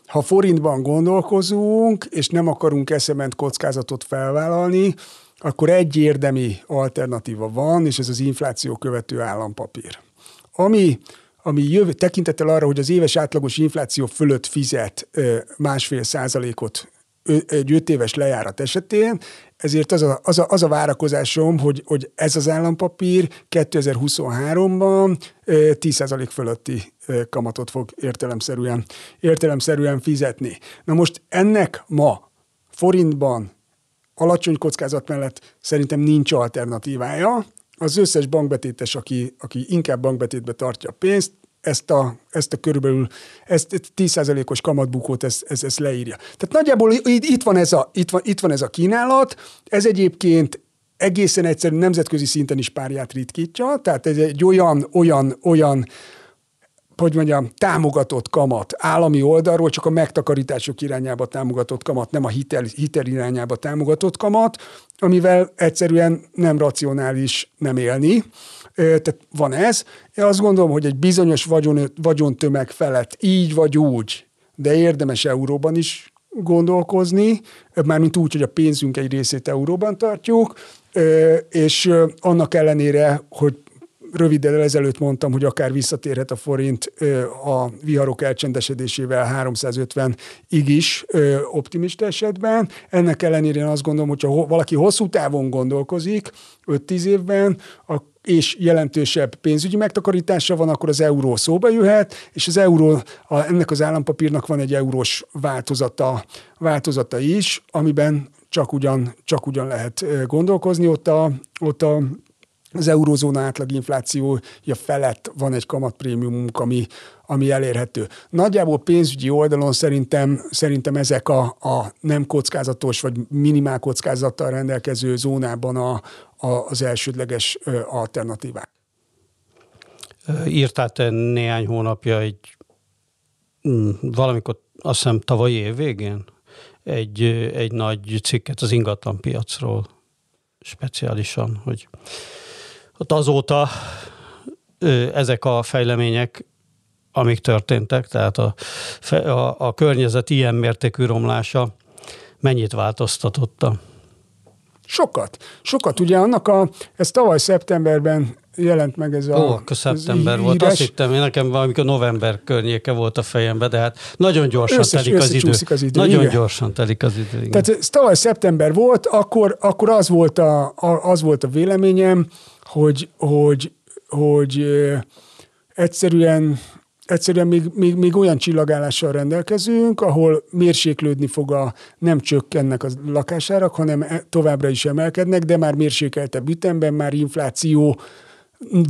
ha forintban gondolkozunk, és nem akarunk eszement kockázatot felvállalni, akkor egy érdemi alternatíva van, és ez az infláció követő állampapír. Ami, ami jövő, tekintettel arra, hogy az éves átlagos infláció fölött fizet másfél százalékot egy öt éves lejárat esetén, ezért az a, az a, az a várakozásom, hogy, hogy ez az állampapír 2023-ban 10% fölötti kamatot fog értelemszerűen, értelemszerűen fizetni. Na most ennek ma forintban alacsony kockázat mellett szerintem nincs alternatívája, az összes bankbetétes, aki, aki inkább bankbetétbe tartja a pénzt, ezt a, ezt a körülbelül, ezt 10%-os kamatbukót ezt, ezt, ezt leírja. Tehát nagyjából itt van, ez a, itt, van, itt van ez a kínálat, ez egyébként egészen egyszerű nemzetközi szinten is párját ritkítja, tehát ez egy olyan, olyan, olyan hogy mondjam, támogatott kamat állami oldalról, csak a megtakarítások irányába támogatott kamat, nem a hitel, hitel irányába támogatott kamat, amivel egyszerűen nem racionális nem élni. Tehát van ez. Én azt gondolom, hogy egy bizonyos vagyon, vagyontömeg felett így vagy úgy, de érdemes euróban is gondolkozni, mármint úgy, hogy a pénzünk egy részét euróban tartjuk, és annak ellenére, hogy röviddel ezelőtt mondtam, hogy akár visszatérhet a forint a viharok elcsendesedésével 350-ig is optimista esetben. Ennek ellenére én azt gondolom, hogyha valaki hosszú távon gondolkozik, 5-10 évben, és jelentősebb pénzügyi megtakarítása van, akkor az euró szóba jöhet, és az euró, a, ennek az állampapírnak van egy eurós változata, változata is, amiben csak ugyan, csak ugyan lehet gondolkozni. Ott a, ott a az eurozóna átlag inflációja felett van egy kamatprémiumunk, ami, ami elérhető. Nagyjából pénzügyi oldalon szerintem, szerintem ezek a, a nem kockázatos vagy minimál kockázattal rendelkező zónában a, a, az elsődleges alternatívák. Írtál te néhány hónapja egy mm, valamikor azt hiszem tavalyi év végén egy, egy nagy cikket az ingatlan piacról speciálisan, hogy ott azóta ezek a fejlemények, amik történtek, tehát a, a, a környezet ilyen mértékű romlása mennyit változtatotta? Sokat. Sokat. Ugye annak a, ez tavaly szeptemberben jelent meg ez a Ó, akkor szeptember volt. Azt hittem, én nekem valamikor november környéke volt a fejembe, de hát nagyon gyorsan Összes, telik az idő. az idő. Nagyon igen. gyorsan telik az idő. Igen. Tehát ez tavaly szeptember volt, akkor, akkor az, volt a, a, az volt a véleményem, hogy, hogy, hogy egyszerűen egyszerűen még, még, még olyan csillagállással rendelkezünk, ahol mérséklődni fog a, nem csökkennek a lakásárak, hanem e, továbbra is emelkednek, de már mérsékeltebb ütemben, már infláció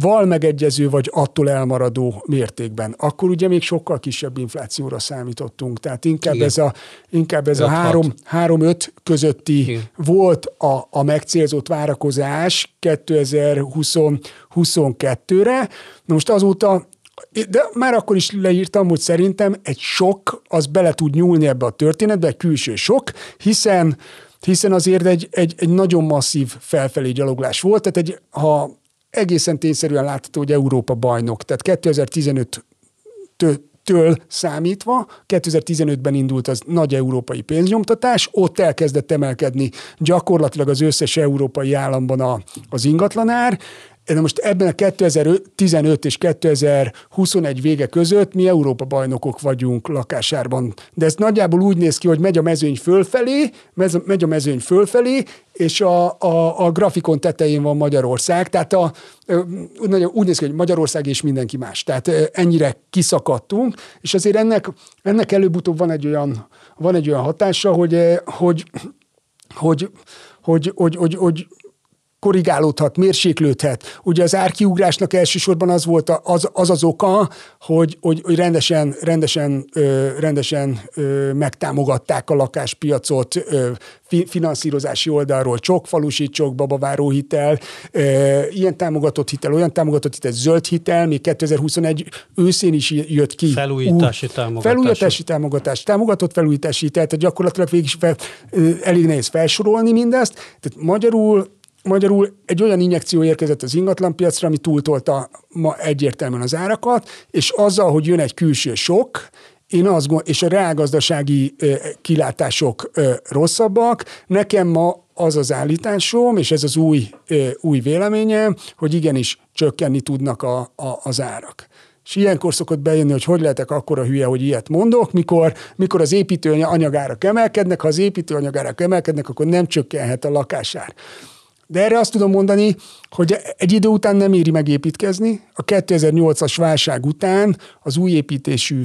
val megegyező vagy attól elmaradó mértékben. Akkor ugye még sokkal kisebb inflációra számítottunk. Tehát inkább Igen. ez a, inkább ez a 3-5 közötti Igen. volt a, a megcélzott várakozás 2022-re. Na most azóta de már akkor is leírtam, hogy szerintem egy sok, az bele tud nyúlni ebbe a történetbe, egy külső sok, hiszen hiszen azért egy, egy, egy nagyon masszív felfelé gyaloglás volt, tehát egy, ha egészen tényszerűen látható, hogy Európa bajnok, tehát 2015 től számítva, 2015-ben indult az nagy európai pénznyomtatás, ott elkezdett emelkedni gyakorlatilag az összes európai államban a, az ingatlanár, de most ebben a 2015 és 2021 vége között mi Európa bajnokok vagyunk lakásárban. De ez nagyjából úgy néz ki, hogy megy a mezőny fölfelé, megy a mezőny fölfelé, és a, a, a grafikon tetején van Magyarország, tehát a, úgy néz ki, hogy Magyarország és mindenki más. Tehát ennyire kiszakadtunk, és azért ennek, ennek előbb-utóbb van egy olyan, van egy olyan hatása, hogy, hogy, hogy, hogy, hogy, hogy, hogy korrigálódhat, mérséklődhet. Ugye az árkiugrásnak elsősorban az volt az, az, az oka, hogy, hogy, hogy rendesen, rendesen, ö, rendesen ö, megtámogatták a lakáspiacot ö, fi, finanszírozási oldalról, csokfalusi, csok, babaváró hitel, ö, ilyen támogatott hitel, olyan támogatott hitel, zöld hitel, még 2021 őszén is jött ki. Felújítási Ú, támogatás. Felújítási támogatás, támogatott felújítási hitel, tehát gyakorlatilag végig is fel, elég nehéz felsorolni mindezt. Tehát magyarul Magyarul egy olyan injekció érkezett az ingatlanpiacra, ami túltolta ma egyértelműen az árakat, és azzal, hogy jön egy külső sok, én azt gondolom, és a reálgazdasági kilátások rosszabbak, nekem ma az az állításom, és ez az új, új véleményem, hogy igenis csökkenni tudnak a, a, az árak. És ilyenkor szokott bejönni, hogy hogy lehetek akkora hülye, hogy ilyet mondok, mikor, mikor az építő anyagárak emelkednek, ha az építő anyagárak emelkednek, akkor nem csökkenhet a lakásár. De erre azt tudom mondani, hogy egy idő után nem éri megépítkezni. A 2008-as válság után az új építésű,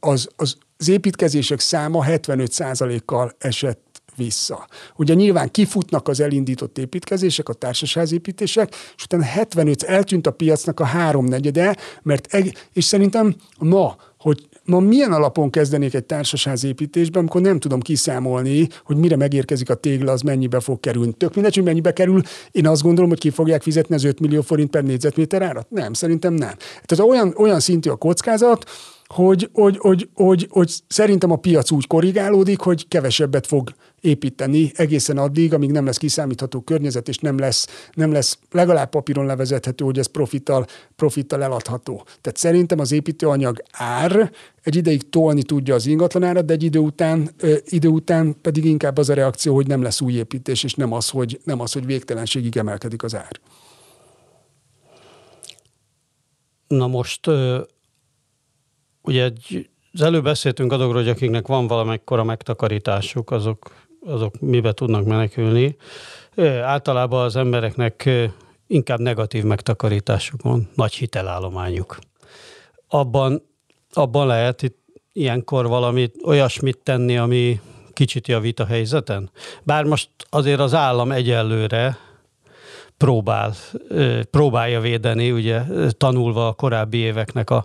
az, az, az építkezések száma 75%-kal esett vissza. Ugye nyilván kifutnak az elindított építkezések, a társasházépítések, és utána 75, eltűnt a piacnak a háromnegyede, mert, és szerintem ma, hogy ma milyen alapon kezdenék egy társasházépítésben, amikor nem tudom kiszámolni, hogy mire megérkezik a tégla, az mennyibe fog kerülni. Tök mindegy, hogy mennyibe kerül. Én azt gondolom, hogy ki fogják fizetni az 5 millió forint per négyzetméter árat? Nem, szerintem nem. Tehát olyan, olyan szintű a kockázat, hogy, hogy, hogy, hogy, hogy szerintem a piac úgy korrigálódik, hogy kevesebbet fog építeni egészen addig, amíg nem lesz kiszámítható környezet, és nem lesz, nem lesz legalább papíron levezethető, hogy ez profittal, profittal eladható. Tehát szerintem az építőanyag ár egy ideig tolni tudja az ingatlanárat, de egy idő után, ö, idő után pedig inkább az a reakció, hogy nem lesz új építés, és nem az, hogy, nem az, hogy végtelenségig emelkedik az ár. Na most ugye egy, az előbb beszéltünk azokról, hogy akiknek van valamekkora megtakarításuk, azok, azok mibe tudnak menekülni. Általában az embereknek inkább negatív megtakarításuk van, nagy hitelállományuk. Abban, abban lehet itt ilyenkor valamit, olyasmit tenni, ami kicsit javít a helyzeten. Bár most azért az állam egyelőre próbál, próbálja védeni, ugye tanulva a korábbi éveknek a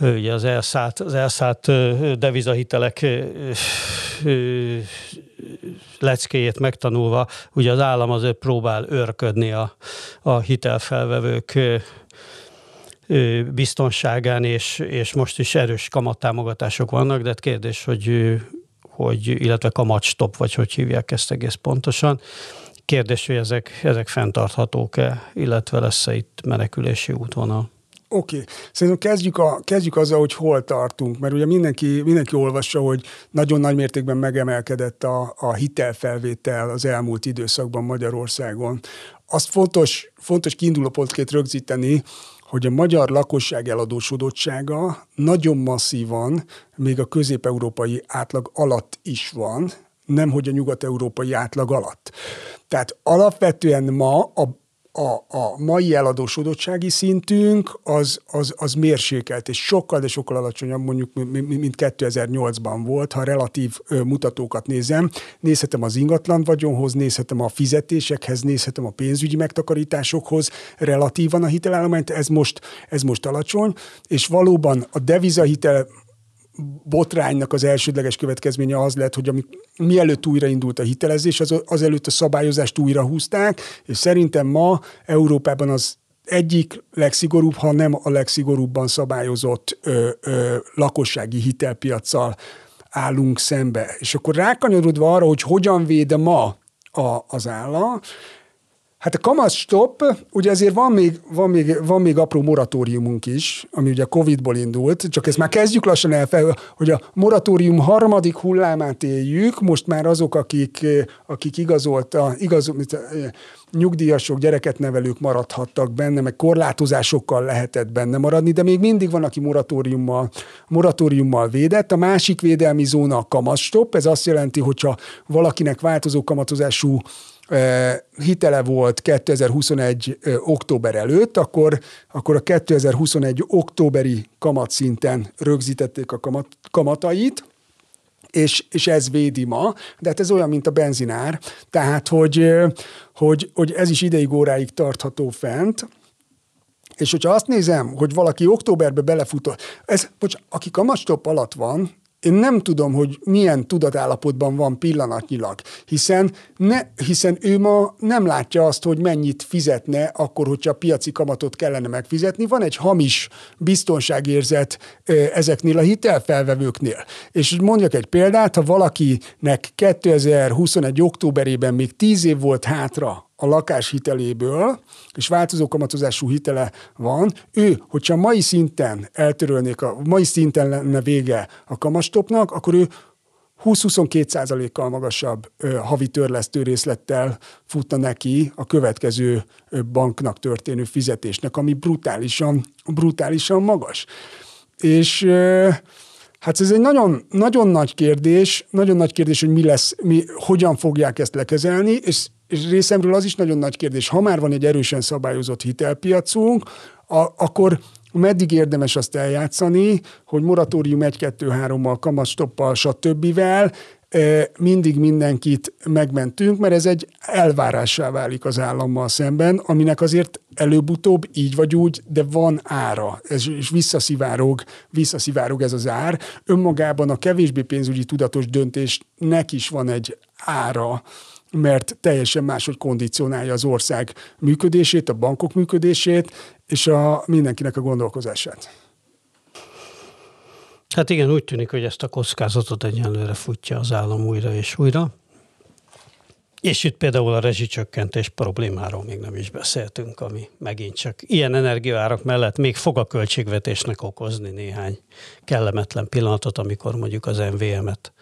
ugye az elszállt, az elszállt devizahitelek leckéjét megtanulva, ugye az állam azért próbál őrködni a, a hitelfelvevők biztonságán, és, és most is erős kamattámogatások vannak, de hát kérdés, hogy, hogy illetve kamatstop, vagy hogy hívják ezt egész pontosan, Kérdés, hogy ezek, ezek fenntarthatók-e, illetve lesz-e itt menekülési útvonal? Oké, okay. szerintem kezdjük, a, kezdjük azzal, hogy hol tartunk, mert ugye mindenki, mindenki olvassa, hogy nagyon nagy mértékben megemelkedett a, a hitelfelvétel az elmúlt időszakban Magyarországon. Azt fontos, fontos kiindulópontként rögzíteni, hogy a magyar lakosság eladósodottsága nagyon masszívan, még a közép-európai átlag alatt is van, nem hogy a nyugat-európai átlag alatt. Tehát alapvetően ma a a, a mai eladósodottsági szintünk az, az, az mérsékelt, és sokkal, de sokkal alacsonyabb mondjuk, mint 2008-ban volt, ha relatív mutatókat nézem. Nézhetem az ingatlan vagyonhoz, nézhetem a fizetésekhez, nézhetem a pénzügyi megtakarításokhoz, relatívan a hitelállományt, ez most, ez most alacsony, és valóban a devizahitel botránynak az elsődleges következménye az lett, hogy amik, mielőtt újraindult a hitelezés, az, az előtt a szabályozást újra húzták, és szerintem ma Európában az egyik legszigorúbb, ha nem a legszigorúbban szabályozott ö, ö, lakossági hitelpiacsal állunk szembe. És akkor rákanyarodva arra, hogy hogyan véde ma a, az állam, Hát a kamat stop, ugye azért van még, van, még, van még apró moratóriumunk is, ami ugye Covid-ból indult, csak ezt már kezdjük lassan elfel, hogy a moratórium harmadik hullámát éljük, most már azok, akik, akik igazolta, igazol, mit, nyugdíjasok, gyereket nevelők maradhattak benne, meg korlátozásokkal lehetett benne maradni, de még mindig van, aki moratóriummal, moratóriummal védett. A másik védelmi zóna a kamatstop, ez azt jelenti, hogyha valakinek változó kamatozású hitele volt 2021. október előtt, akkor, akkor a 2021. októberi kamatszinten rögzítették a kamat, kamatait, és, és ez védi ma, de hát ez olyan, mint a benzinár, tehát hogy, hogy, hogy ez is ideig óráig tartható fent, és hogyha azt nézem, hogy valaki októberbe belefutott, ez, bocs, aki kamatstop alatt van, én nem tudom, hogy milyen tudatállapotban van pillanatnyilag, hiszen, ne, hiszen ő ma nem látja azt, hogy mennyit fizetne akkor, hogyha piaci kamatot kellene megfizetni. Van egy hamis biztonságérzet ezeknél a hitelfelvevőknél. És mondjak egy példát, ha valakinek 2021. októberében még 10 év volt hátra a lakáshiteléből, és változó kamatozású hitele van, ő, hogyha mai szinten eltörölnék, a mai szinten lenne vége a kamastopnak, akkor ő 20-22 százalékkal magasabb ö, havi törlesztő részlettel futna neki a következő ö, banknak történő fizetésnek, ami brutálisan, brutálisan magas. És ö, Hát ez egy nagyon, nagyon nagy kérdés, nagyon nagy kérdés, hogy mi lesz, mi, hogyan fogják ezt lekezelni, és és részemről az is nagyon nagy kérdés, ha már van egy erősen szabályozott hitelpiacunk, a, akkor meddig érdemes azt eljátszani, hogy moratórium 1-2-3-mal, kamatstoppal, stb. mindig mindenkit megmentünk, mert ez egy elvárássá válik az állammal szemben, aminek azért előbb-utóbb így vagy úgy, de van ára, ez, és visszaszivárog, visszaszivárog ez az ár. Önmagában a kevésbé pénzügyi tudatos döntésnek is van egy ára, mert teljesen máshogy kondicionálja az ország működését, a bankok működését, és a mindenkinek a gondolkozását. Hát igen, úgy tűnik, hogy ezt a kockázatot egyenlőre futja az állam újra és újra. És itt például a rezsicsökkentés problémáról még nem is beszéltünk, ami megint csak ilyen energiaárak mellett még fog a költségvetésnek okozni néhány kellemetlen pillanatot, amikor mondjuk az MVM-et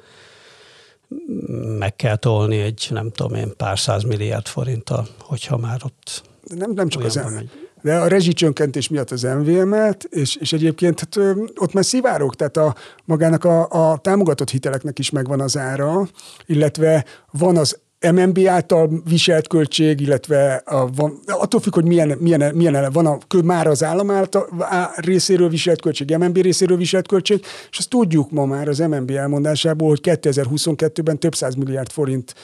meg kell tolni egy, nem tudom én, pár száz milliárd forinttal, hogyha már ott nem, nem csak az megy. De a rezsicsönkentés miatt az MVM-et, és, és egyébként hát, ott már szivárok, tehát a, magának a, a támogatott hiteleknek is megvan az ára, illetve van az MNB által viselt költség, illetve a, van, attól függ, hogy milyen, milyen, milyen van a, már az állam által, részéről viselt költség, MNB részéről viselt költség, és azt tudjuk ma már az MNB elmondásából, hogy 2022-ben több száz milliárd forint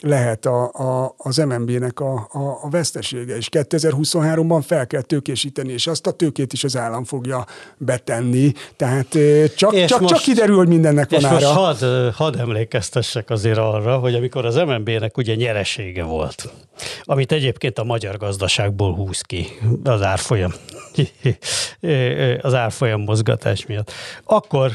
lehet a, a, az MNB-nek a, a, a vesztesége, és 2023-ban fel kell tőkésíteni, és azt a tőkét is az állam fogja betenni, tehát csak, és csak, most, csak kiderül, hogy mindennek van és ára. most hadd had emlékeztessek azért arra, hogy amikor az MNB-nek ugye nyeresége volt, amit egyébként a magyar gazdaságból húz ki az árfolyam, az árfolyam mozgatás miatt, akkor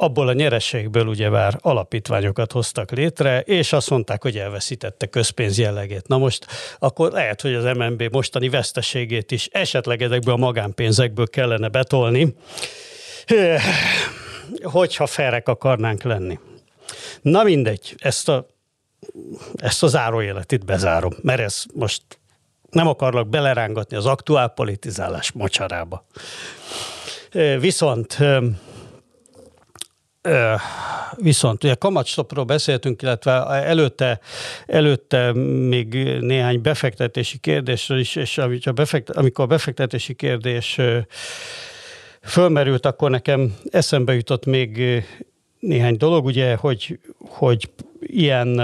abból a nyereségből ugyebár alapítványokat hoztak létre, és azt mondták, hogy elveszítette közpénz jellegét. Na most akkor lehet, hogy az MNB mostani veszteségét is esetleg ezekből a magánpénzekből kellene betolni, hogyha ferek akarnánk lenni. Na mindegy, ezt a, ezt a zárójelet itt bezárom, mert ez most nem akarlak belerángatni az aktuál politizálás mocsarába. Viszont Viszont ugye kamatstopról beszéltünk, illetve előtte, előtte még néhány befektetési kérdésről is, és amikor a befektetési kérdés fölmerült, akkor nekem eszembe jutott még néhány dolog, ugye, hogy, hogy ilyen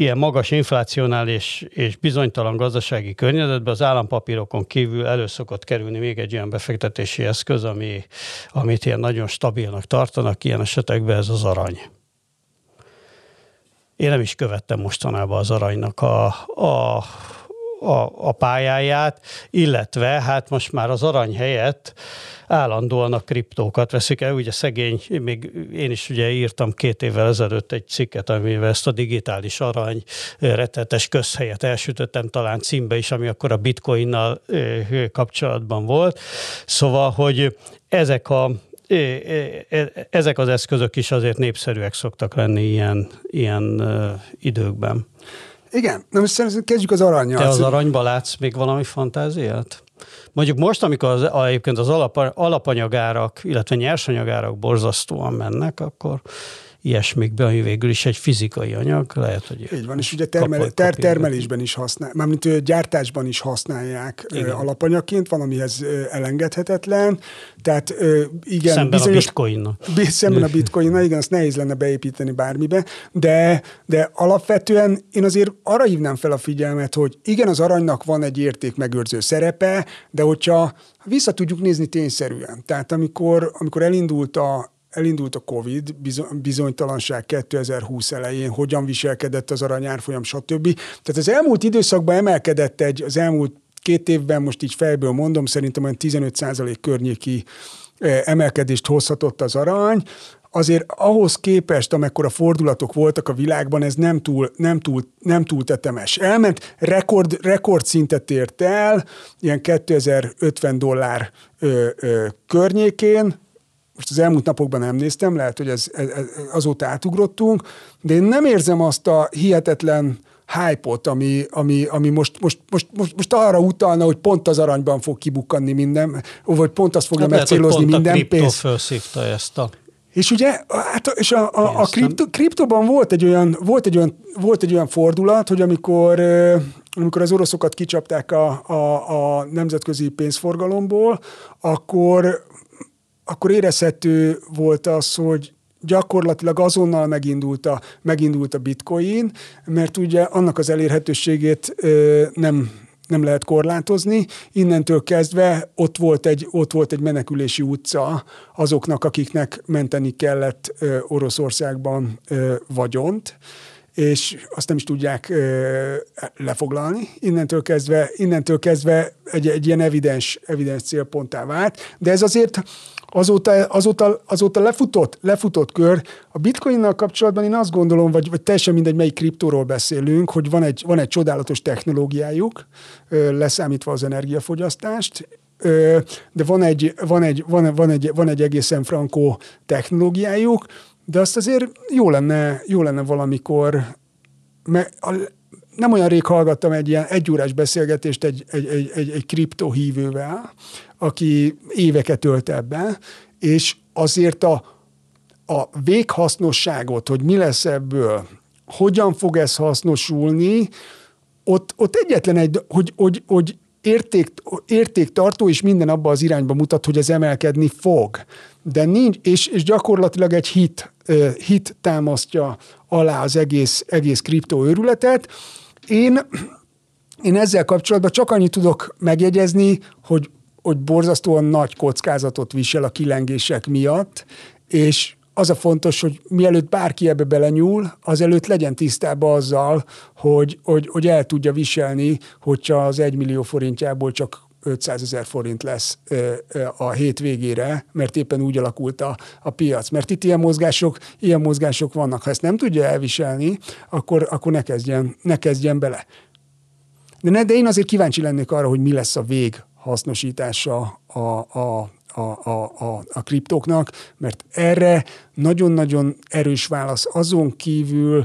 ilyen magas inflációnál és, és bizonytalan gazdasági környezetben az állampapírokon kívül elő szokott kerülni még egy olyan befektetési eszköz, ami, amit ilyen nagyon stabilnak tartanak, ilyen esetekben ez az arany. Én nem is követtem mostanában az aranynak a, a, a, a pályáját, illetve hát most már az arany helyett állandóan a kriptókat veszik el. Ugye szegény, még én is ugye írtam két évvel ezelőtt egy cikket, amivel ezt a digitális arany rettetes közhelyet elsütöttem talán címbe is, ami akkor a bitcoinnal kapcsolatban volt. Szóval, hogy ezek a ezek az eszközök is azért népszerűek szoktak lenni ilyen, ilyen időkben. Igen, na most szerintem kezdjük az aranyjal. Te az aranyba látsz még valami fantáziát? Mondjuk most, amikor az, egyébként az alap, alapanyagárak, illetve nyersanyagárak borzasztóan mennek, akkor ilyesmikbe, ami végül is egy fizikai anyag, lehet, hogy... Így van, és ugye termel, ter, termelésben is használ, mármint gyártásban is használják igen. alapanyagként, van, amihez elengedhetetlen, tehát igen... Szemben bizonyos, a bitcoinnak. Szemben a bitcoinnak, igen, azt nehéz lenne beépíteni bármibe, de, de alapvetően én azért arra hívnám fel a figyelmet, hogy igen, az aranynak van egy érték megőrző szerepe, de hogyha vissza tudjuk nézni tényszerűen, tehát amikor, amikor elindult a elindult a Covid, bizonytalanság 2020 elején, hogyan viselkedett az aranyárfolyam, stb. Tehát az elmúlt időszakban emelkedett egy, az elmúlt két évben, most így fejből mondom, szerintem olyan 15% környéki emelkedést hozhatott az arany, azért ahhoz képest, amekkora fordulatok voltak a világban, ez nem túl, nem túl, nem túl tetemes. Elment, rekord, rekord szintet ért el, ilyen 2050 dollár ö, ö, környékén, most az elmúlt napokban nem néztem, lehet, hogy ez, ez, azóta átugrottunk, de én nem érzem azt a hihetetlen hype-ot, ami, ami, ami most, most, most, most, most arra utalna, hogy pont az aranyban fog kibukkanni minden, vagy pont azt fogja hát megcélozni minden a pénz. ezt a és ugye, hát, és a, a, a kripto, kriptoban volt egy, olyan, volt, egy olyan, volt egy olyan fordulat, hogy amikor, amikor az oroszokat kicsapták a, a, a nemzetközi pénzforgalomból, akkor akkor érezhető volt az, hogy gyakorlatilag azonnal megindult a, megindult a bitcoin, mert ugye annak az elérhetőségét ö, nem, nem lehet korlátozni. Innentől kezdve ott volt egy, ott volt egy menekülési utca azoknak, akiknek menteni kellett ö, Oroszországban ö, vagyont és azt nem is tudják ö, lefoglalni. Innentől kezdve, innentől kezdve egy, egy ilyen evidens, evidens célponttá vált, de ez azért azóta, azóta, azóta lefutott, lefutott kör. A bitcoinnal kapcsolatban én azt gondolom, vagy, vagy teljesen mindegy, melyik kriptóról beszélünk, hogy van egy, van egy csodálatos technológiájuk, leszámítva az energiafogyasztást, de van egy, van egy, van, van egy, van egy egészen frankó technológiájuk, de azt azért jó lenne, jó lenne valamikor, mert nem olyan rég hallgattam egy ilyen egyórás beszélgetést egy, egy, egy, egy, egy kriptohívővel, aki éveket ölt ebben, és azért a, a véghasznosságot, hogy mi lesz ebből, hogyan fog ez hasznosulni, ott, ott egyetlen egy, hogy, hogy, hogy érték, értéktartó, és minden abba az irányba mutat, hogy ez emelkedni fog. De nincs, és, és gyakorlatilag egy hit, hit támasztja alá az egész, egész kriptoőrületet. Én, én ezzel kapcsolatban csak annyit tudok megjegyezni, hogy hogy borzasztóan nagy kockázatot visel a kilengések miatt, és az a fontos, hogy mielőtt bárki ebbe belenyúl, azelőtt legyen tisztában azzal, hogy, hogy, hogy el tudja viselni, hogyha az egy millió forintjából csak 500 ezer forint lesz a hétvégére, mert éppen úgy alakult a, a piac. Mert itt ilyen mozgások, ilyen mozgások vannak. Ha ezt nem tudja elviselni, akkor, akkor ne, kezdjen, ne kezdjen bele. De, ne, de én azért kíváncsi lennék arra, hogy mi lesz a vég hasznosítása a, a, a, a, a, a kriptóknak, mert erre nagyon-nagyon erős válasz azon kívül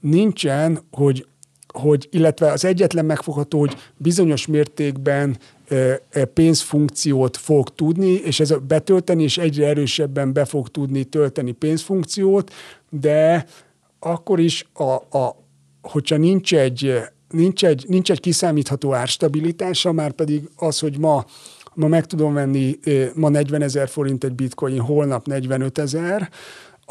nincsen, hogy hogy, illetve az egyetlen megfogható, hogy bizonyos mértékben pénzfunkciót fog tudni, és ez betölteni, és egyre erősebben be fog tudni tölteni pénzfunkciót, de akkor is, a, a, hogyha nincs egy, nincs, egy, nincs egy kiszámítható árstabilitása, már pedig az, hogy ma ma meg tudom venni ma 40 ezer forint egy bitcoin, holnap 45 ezer,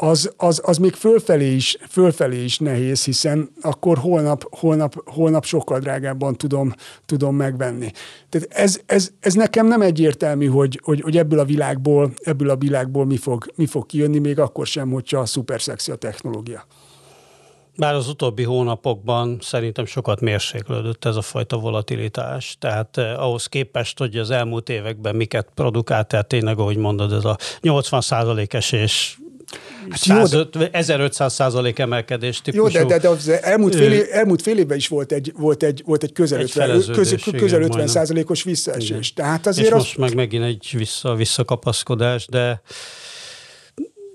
az, az, az még fölfelé is, fölfelé is nehéz, hiszen akkor holnap, holnap, holnap sokkal drágábban tudom, tudom megvenni. Tehát ez, ez, ez, nekem nem egyértelmű, hogy, hogy, hogy ebből a világból, ebből a világból mi fog, mi fog kijönni, még akkor sem, hogyha szuper szexi a technológia. Bár az utóbbi hónapokban szerintem sokat mérséklődött ez a fajta volatilitás, tehát eh, ahhoz képest, hogy az elmúlt években miket produkált, tehát tényleg, ahogy mondod, ez a 80 es és Hát 150, 1500 százalék emelkedés típusú. Jó, de, de, de az elmúlt, fél, év, elmúlt fél évben is volt egy, volt egy, volt egy közel, egy 50, közel, közel 50 százalékos visszaesés. Tehát azért És az... most meg megint egy vissza, visszakapaszkodás, de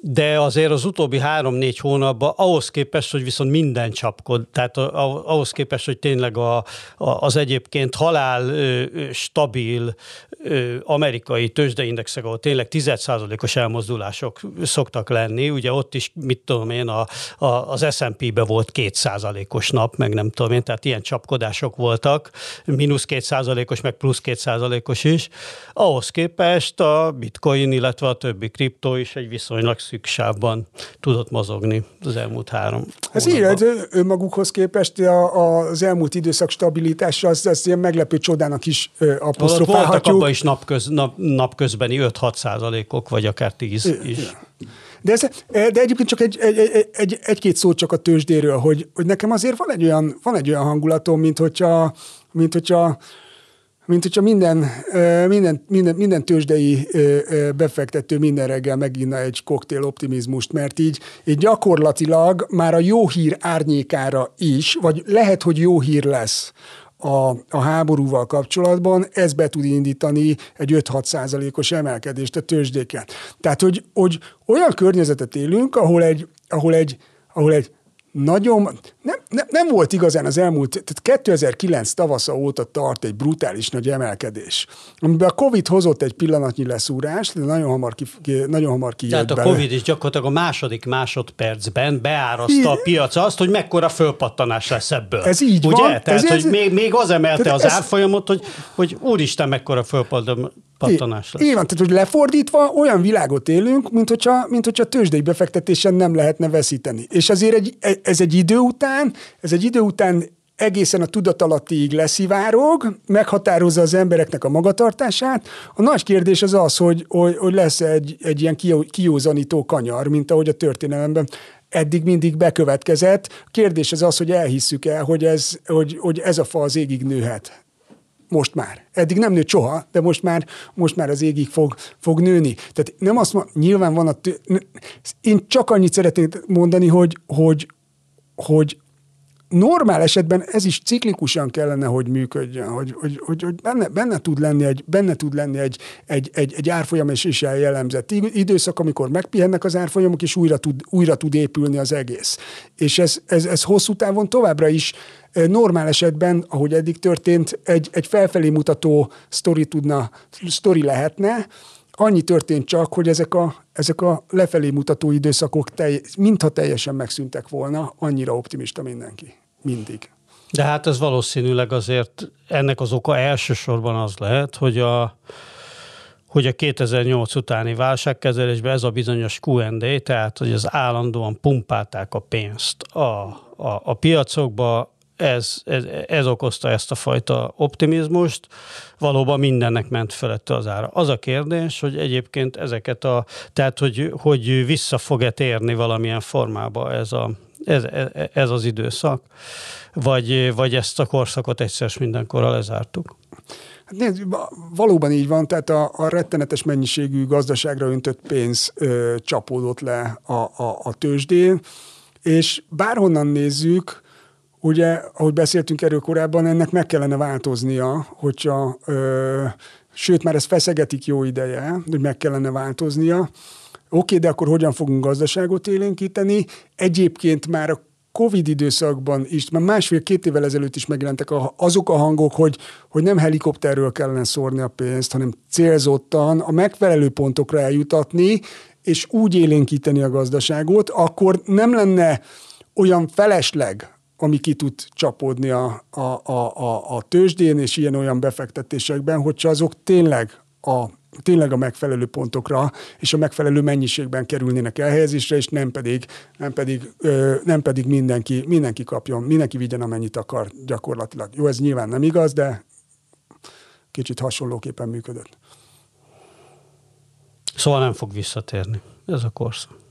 de azért az utóbbi három-négy hónapban ahhoz képest, hogy viszont minden csapkod, tehát ahhoz képest, hogy tényleg a, a, az egyébként halál ö, stabil ö, amerikai tőzsdeindexek, ahol tényleg 10%-os elmozdulások szoktak lenni, ugye ott is, mit tudom én, a, a, az S&P-be volt 2%-os nap, meg nem tudom én, tehát ilyen csapkodások voltak, mínusz 2%-os, meg plusz 2%-os is. Ahhoz képest a bitcoin, illetve a többi kriptó is egy viszonylag szűk sávban tudott mozogni az elmúlt három Ez így, ez önmagukhoz képest a, az elmúlt időszak stabilitása, az, az ilyen meglepő csodának is apostrofálhatjuk. Voltak abban is napköz, nap, napközbeni 5-6 százalékok, vagy akár 10 is. De, ez, de egyébként csak egy, egy, egy, egy, egy-két szót csak a tőzsdéről, hogy, hogy nekem azért van egy olyan, van egy olyan hangulatom, mint hogyha, mint hogyha mint hogyha minden, minden, minden, minden tőzsdei befektető minden reggel meginna egy koktél optimizmust, mert így, így gyakorlatilag már a jó hír árnyékára is, vagy lehet, hogy jó hír lesz a, a háborúval kapcsolatban, ez be tud indítani egy 5-6 százalékos emelkedést a tőzsdéken. Tehát, hogy, hogy olyan környezetet élünk, ahol egy, ahol egy, ahol egy nagyon, nem, nem, nem volt igazán az elmúlt, tehát 2009 tavasza óta tart egy brutális nagy emelkedés, amiben a Covid hozott egy pillanatnyi leszúrást, de nagyon hamar, ki, nagyon hamar kijött Tehát a bele. Covid is gyakorlatilag a második másodpercben beárazta a piac azt, hogy mekkora fölpattanás lesz ebből. Ez így Ugye? van. Tehát, ez, hogy ez, még, még az emelte az ez, árfolyamot, hogy, hogy úristen, mekkora fölpattanás pattanás lesz. Így van, tehát hogy lefordítva olyan világot élünk, mint hogyha, mint hogyha tőzsdei befektetésen nem lehetne veszíteni. És azért egy, ez egy idő után, ez egy idő után egészen a tudatalattiig leszivárog, meghatározza az embereknek a magatartását. A nagy kérdés az az, hogy, hogy, hogy lesz egy, egy ilyen kiózanító kanyar, mint ahogy a történelemben eddig mindig bekövetkezett. Kérdés az az, hogy elhisszük el, hogy ez, hogy, hogy ez a fa az égig nőhet. Most már. Eddig nem nőtt soha, de most már, most már az égig fog, fog nőni. Tehát nem azt mondom, nyilván van a... Tő... Én csak annyit szeretnék mondani, hogy, hogy, hogy normál esetben ez is ciklikusan kellene, hogy működjön, hogy, hogy, hogy, hogy benne, benne, tud lenni egy, benne tud lenni egy, egy, egy, egy árfolyam és is jellemzett időszak, amikor megpihennek az árfolyamok, és újra tud, újra tud épülni az egész. És ez, ez, ez hosszú távon továbbra is normál esetben, ahogy eddig történt, egy, egy felfelé mutató sztori tudna, sztori lehetne, Annyi történt csak, hogy ezek a, ezek a lefelé mutató időszakok telj, mintha teljesen megszűntek volna, annyira optimista mindenki. Mindig. De hát ez valószínűleg azért ennek az oka elsősorban az lehet, hogy a, hogy a 2008 utáni válságkezelésben ez a bizonyos Q&A, tehát hogy az állandóan pumpálták a pénzt a, a, a piacokba, ez, ez, ez okozta ezt a fajta optimizmust, valóban mindennek ment felette az ára. Az a kérdés, hogy egyébként ezeket a, tehát hogy, hogy vissza fog-e térni valamilyen formába ez, a, ez, ez az időszak, vagy, vagy ezt a korszakot egyszer mindenkorra lezártuk? Hát nézd, valóban így van, tehát a, a rettenetes mennyiségű gazdaságra öntött pénz ö, csapódott le a, a, a tőzsdén, és bárhonnan nézzük, ugye, ahogy beszéltünk erről korábban, ennek meg kellene változnia, hogyha, ö, sőt, már ezt feszegetik jó ideje, hogy meg kellene változnia. Oké, de akkor hogyan fogunk gazdaságot élénkíteni? Egyébként már a Covid időszakban is, már másfél-két évvel ezelőtt is megjelentek azok a hangok, hogy, hogy nem helikopterről kellene szórni a pénzt, hanem célzottan a megfelelő pontokra eljutatni, és úgy élénkíteni a gazdaságot, akkor nem lenne olyan felesleg, ami ki tud csapódni a, a, a, a, a tőzsdén és ilyen-olyan befektetésekben, hogyha azok tényleg a tényleg a megfelelő pontokra és a megfelelő mennyiségben kerülnének elhelyezésre, és nem pedig, nem pedig, ö, nem pedig mindenki, mindenki kapjon, mindenki vigyen amennyit akar gyakorlatilag. Jó, ez nyilván nem igaz, de kicsit hasonlóképpen működött. Szóval nem fog visszatérni ez a korszak.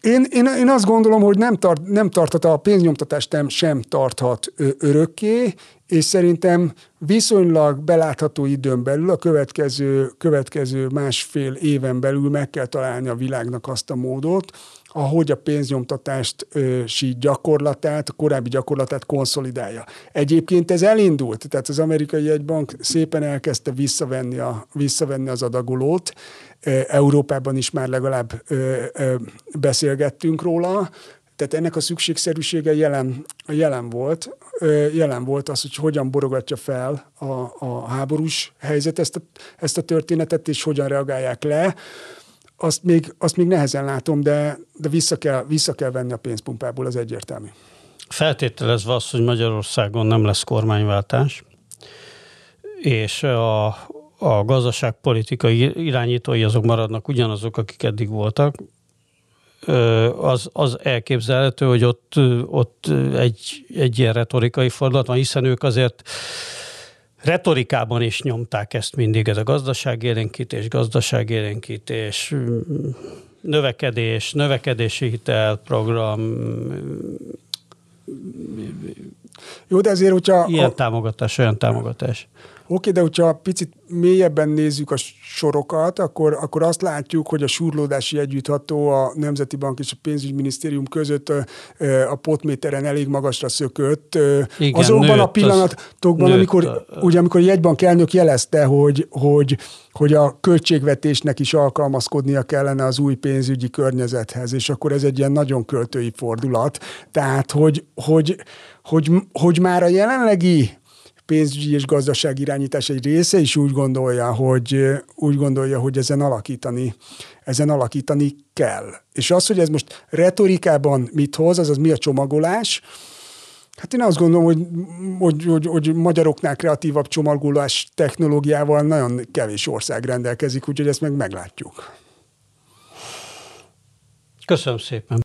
Én, én, én azt gondolom, hogy nem, tart, nem tarthat a pénznyomtatást nem, sem tarthat örökké, és szerintem viszonylag belátható időn belül, a következő, következő másfél éven belül meg kell találni a világnak azt a módot, ahogy a pénznyomtatást ö, gyakorlatát, a korábbi gyakorlatát konszolidálja. Egyébként ez elindult, tehát az amerikai egybank szépen elkezdte visszavenni, a, visszavenni az adagolót, Európában is már legalább beszélgettünk róla, tehát ennek a szükségszerűsége jelen, jelen volt. Jelen volt az, hogy hogyan borogatja fel a, a háborús helyzet ezt a, ezt a történetet, és hogyan reagálják le. Azt még, azt még nehezen látom, de, de vissza, kell, vissza kell venni a pénzpumpából, az egyértelmű. Feltételezve az, hogy Magyarországon nem lesz kormányváltás, és a, a gazdaságpolitikai irányítói azok maradnak ugyanazok, akik eddig voltak, az, az elképzelhető, hogy ott, ott egy, egy ilyen retorikai fordulat van, hiszen ők azért retorikában is nyomták ezt mindig, ez a gazdaságélénkítés, gazdaságélénkítés, növekedés, növekedési hitelprogram, jó, de azért, hogyha... Ilyen a... támogatás, olyan támogatás. Oké, de hogyha picit mélyebben nézzük a sorokat, akkor, akkor azt látjuk, hogy a surlódási együttható a Nemzeti Bank és a Pénzügyminisztérium között a potméteren elég magasra szökött. Igen, Azonban nőtt, a pillanatokban, nőtt, amikor, a... ugye, amikor a jegybank elnök jelezte, hogy, hogy, hogy a költségvetésnek is alkalmazkodnia kellene az új pénzügyi környezethez, és akkor ez egy ilyen nagyon költői fordulat. Tehát, hogy, hogy, hogy, hogy már a jelenlegi pénzügyi és gazdasági irányítás egy része is úgy gondolja, hogy, úgy gondolja, hogy ezen alakítani, ezen alakítani kell. És az, hogy ez most retorikában mit hoz, azaz mi a csomagolás, Hát én azt gondolom, hogy, hogy, hogy, hogy magyaroknál kreatívabb csomagolás technológiával nagyon kevés ország rendelkezik, úgyhogy ezt meg meglátjuk. Köszönöm szépen.